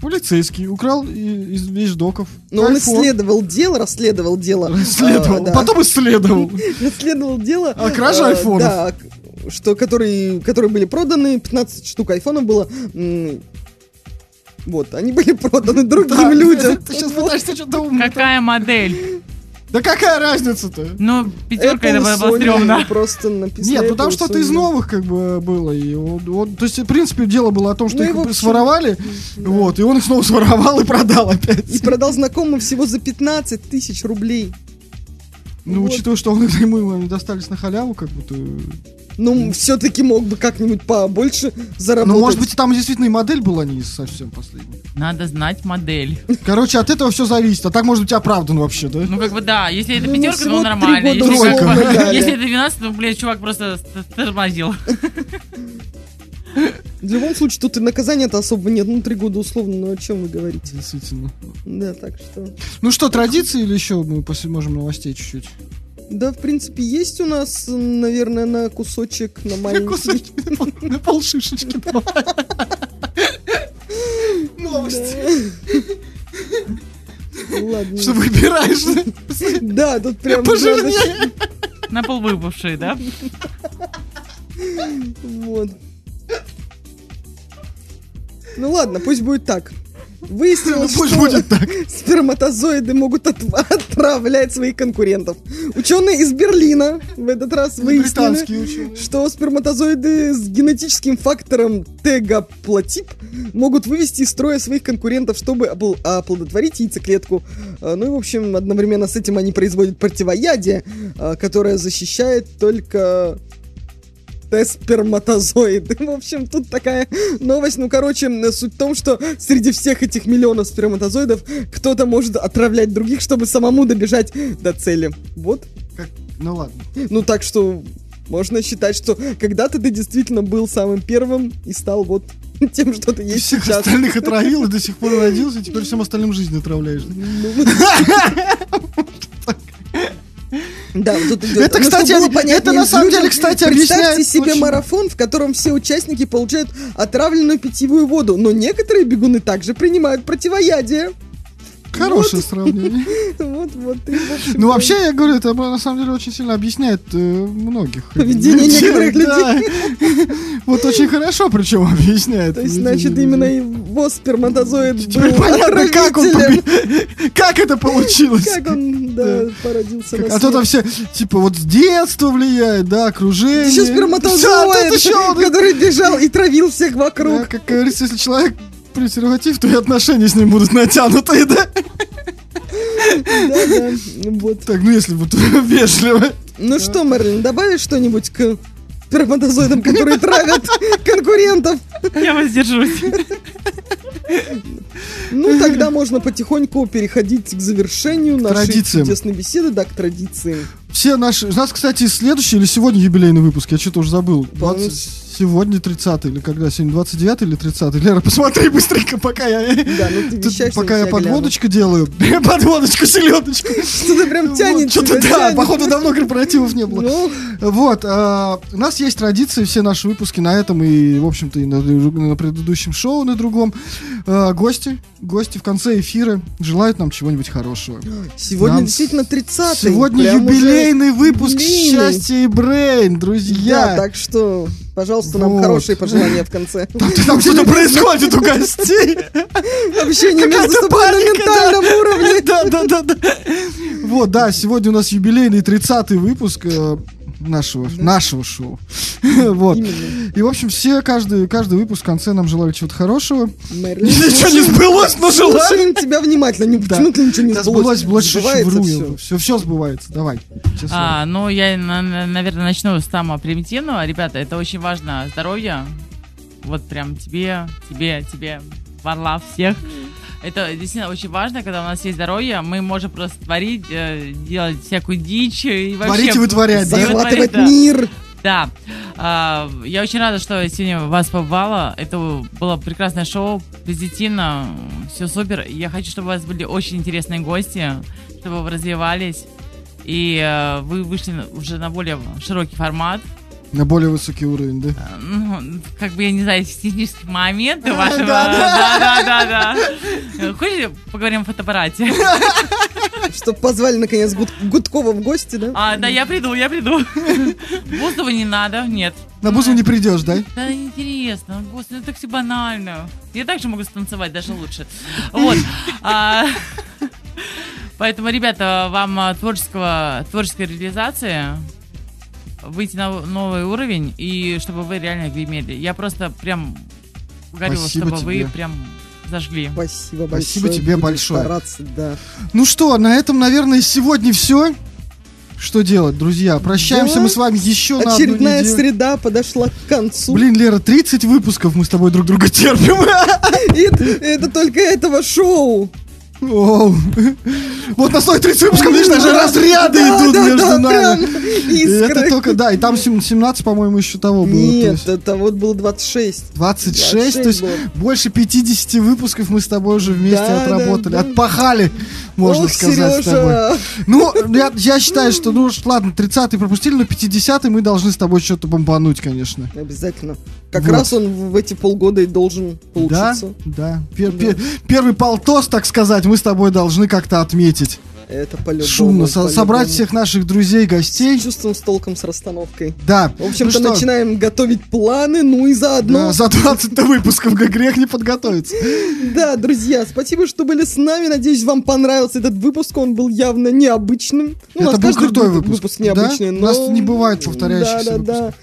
полицейский украл из вещдоков Но он исследовал дело, расследовал дело. Расследовал, а, да. потом исследовал. [LAUGHS] Расследовал дело. А краже а, айфонов? Да, что, которые, которые были проданы, 15 штук айфонов было. Вот, они были проданы другим Да, людям. Ты сейчас пытаешься что-то умное. Какая модель? Да какая разница-то? Ну, пятерка это было стрёмно. просто написано. Нет, ну там Apple и что-то из новых как бы было. И вот, вот, то есть, в принципе, дело было о том, что Ну их общем, своровали, вот, и он их снова своровал и продал опять. И продал знакомым всего за 15 тысяч рублей. Ну, вот. учитывая, что он [LAUGHS] ему они достались на халяву, как будто... Ну, все-таки мог бы как-нибудь побольше заработать. Ну, может быть, там действительно и модель была не совсем последняя. Надо знать модель. Короче, от этого все зависит. А так, может быть, оправдан вообще, да? Ну, как бы, да, если это Ну, пятерка, ну, три нормально. Если, как если это 12, ну, блядь, чувак просто ст- тормозил. В любом случае, тут и наказания-то особо нет. Ну, три года условно, ну о чем вы говорите? Действительно. Да, так что... Ну что, традиции или еще мы после можем новостей чуть-чуть? Да, в принципе, есть у нас, наверное, на кусочек, на маленький. На пол- на полшишечки. Новости. Ладно. Что выбираешь? Да, тут прям... Пожирнее. На пол выпавший, да? Вот. Ну ладно, пусть будет так. Выяснилось, Ну, что будет так. сперматозоиды могут от- отравлять своих конкурентов. Ученые из Берлина в этот раз выяснили, что сперматозоиды с генетическим фактором тегаплотип могут вывести из строя своих конкурентов, чтобы обл- оплодотворить яйцеклетку. А, Ну и, в общем, одновременно с этим они производят противоядие, а, которое защищает только Т-сперматозоиды. В общем, тут такая новость. Ну, короче, суть в том, что среди всех этих миллионов сперматозоидов кто-то может отравлять других, чтобы самому добежать до цели. Вот. Как- Ну ладно. Ну, так что можно считать, что когда-то ты действительно был самым первым и стал вот [LAUGHS] тем, что ты Ты есть всех сейчас. остальных отравил и до сих пор родился, и теперь [LAUGHS] всем остальным жизнь отравляешь. [LAUGHS] да? Тут идет. Это, Ну, кстати, было это понятнее на самом деле, кстати, Представьте объясняет себе очень- марафон, в котором все участники получают отравленную питьевую воду, но некоторые бегуны также принимают противоядие. Хорошее сравнение. [LAUGHS] Вот, вот. Ну, вообще, я говорю, это на самом деле очень сильно объясняет э, многих. Поведение [LAUGHS] некоторых Да. [LAUGHS] Вот очень хорошо, причем объясняет. То есть, значит, людей. именно его сперматозоид был понятно, как он Как это получилось? Как он, да, породился А то там свет. все, типа, вот с детства влияет, да, окружение. Еще Да, сперматозоид, который бежал и травил всех вокруг. Как говорится, если человек презерватив, то и отношения с ним будут натянутые, да? Да, да. Вот. Так, ну если вот [LAUGHS] вежливо. Ну что, Мерлин, добавишь что-нибудь к сперматозоидам, которые травят [LAUGHS] конкурентов? Я воздержусь. Ну, тогда можно потихоньку переходить к завершению нашей традициям. чудесной беседы, да, к традициям. Все наши... У нас, кстати, следующий или сегодня юбилейный выпуск, я что-то уже забыл. По-моему, 20 Сегодня 30 или когда? Сегодня 29 или 30 Лера, посмотри быстренько, пока я... Да, ну ты вещаешь, пока я подводочку делаю. [LAUGHS] Подводочку, селедочку. Что-то прям тянет Что-то да, походу давно корпоративов не было. Ну, Вот, а, у нас есть традиции, все наши выпуски на этом и, в общем-то, и на, предыдущем шоу, на другом. А, гости, гости в конце эфира желают нам чего-нибудь хорошего. сегодня действительно 30 Сегодня юбилейный выпуск «Счастье и Брейн», друзья. Да, так что, пожалуйста, нам Вот. хорошие пожелания в конце. [LAUGHS] Там, что-то происходит у гостей. Общение между собой на ментальном уровне. Да, да, да, да. Вот, да, сегодня у нас юбилейный 30-й выпуск нашего, нашего шоу. [LAUGHS] Вот. Именно. И, в общем, все, каждый, каждый выпуск в конце нам желали чего-то хорошего. Мерлин, [LAUGHS] Ничего не сбылось, но желали. Слушаем тебя внимательно. Не, Да. почему ты ничего не Да, сбылось? сбылось, сбылось, вру. Все, все сбывается. Давай. А, ну, я, на- на- наверное, начну с самого примитивного. Ребята, это очень важно. Здоровье. Вот прям тебе, тебе, тебе, Варлав, всех. Это действительно очень важно, когда у нас есть здоровье, мы можем просто творить, э, делать всякую дичь и вообще... Творить и вытворять, да? Захватывать да. мир. Да. А, я очень рада, что сегодня вас побывала. Это было прекрасное шоу, позитивно, все супер. Я хочу, чтобы у вас были очень интересные гости, чтобы вы развивались. И э, вы вышли уже на более широкий формат. На более высокий уровень, да? Э, Ну, как бы я не знаю, технические моменты вашего. да, Да, да, да, да. Хочешь, поговорим о фотоаппарате? [LAUGHS] Чтоб позвали, наконец, Гуд- Гудкова в гости, да? А, да, я приду, я приду. Бузова не надо, нет. На бузу не придешь, да? Да интересно, господи, это так все банально. Я также могу станцевать, даже лучше. Вот. [LAUGHS] А, [LAUGHS] Поэтому, ребята, вам а, творческого, творческой реализации выйти на новый уровень и чтобы вы реально гремели. Я просто прям горю, Спасибо чтобы тебе. вы прям зажгли. Спасибо, Спасибо большое. тебе Будем большое. стараться, да. Ну что, на этом, наверное, сегодня все. Что делать, друзья? Прощаемся Да. мы с вами еще на одну Очередная среда подошла к концу. Блин, Лера, 30 выпусков мы с тобой друг друга терпим. [LAUGHS] И это только этого шоу. Оу. Вот на 130 выпусков, видишь, даже разряды Да, идут да, между да, нами. искры. это только, да, и там сем- 17, по-моему, еще того было. Нет, есть это вот было 26. 26, то есть 26 было. больше 50 выпусков мы с тобой уже вместе Да, отработали. да, да. Отпахали, можно Ох, сказать, с тобой. Сережа. Ну, я, я считаю, что, ну, ладно, 30-й пропустили, но 50-й мы должны с тобой что-то бомбануть, конечно. Обязательно. Как Вот. раз он в эти полгода и должен Да, получиться. да. Пер- пер- первый полтос, так сказать, мы с тобой должны как-то отметить. Это по-любому. Шумно. Со- по-любому. собрать всех наших друзей, гостей. С чувством, с толком, с расстановкой. Да. В общем-то, Ну что, начинаем готовить планы, ну и заодно... да, за 20 выпусков как грех не подготовиться. Да, друзья, спасибо, что были с нами. Надеюсь, вам понравился этот выпуск. Он был явно необычным. Ну, Это был крутой выпуск, выпуск. необычный. Да? но... У нас не бывает повторяющихся Да, да, да.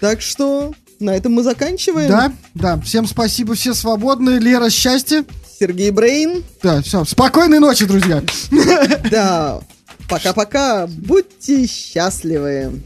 Так что на этом мы заканчиваем. Да, да. Всем спасибо, все свободны. Лера, счастья. Сергей Брейн. Да, все. Спокойной ночи, друзья. [LAUGHS] Да. Пока-пока. Будьте счастливы.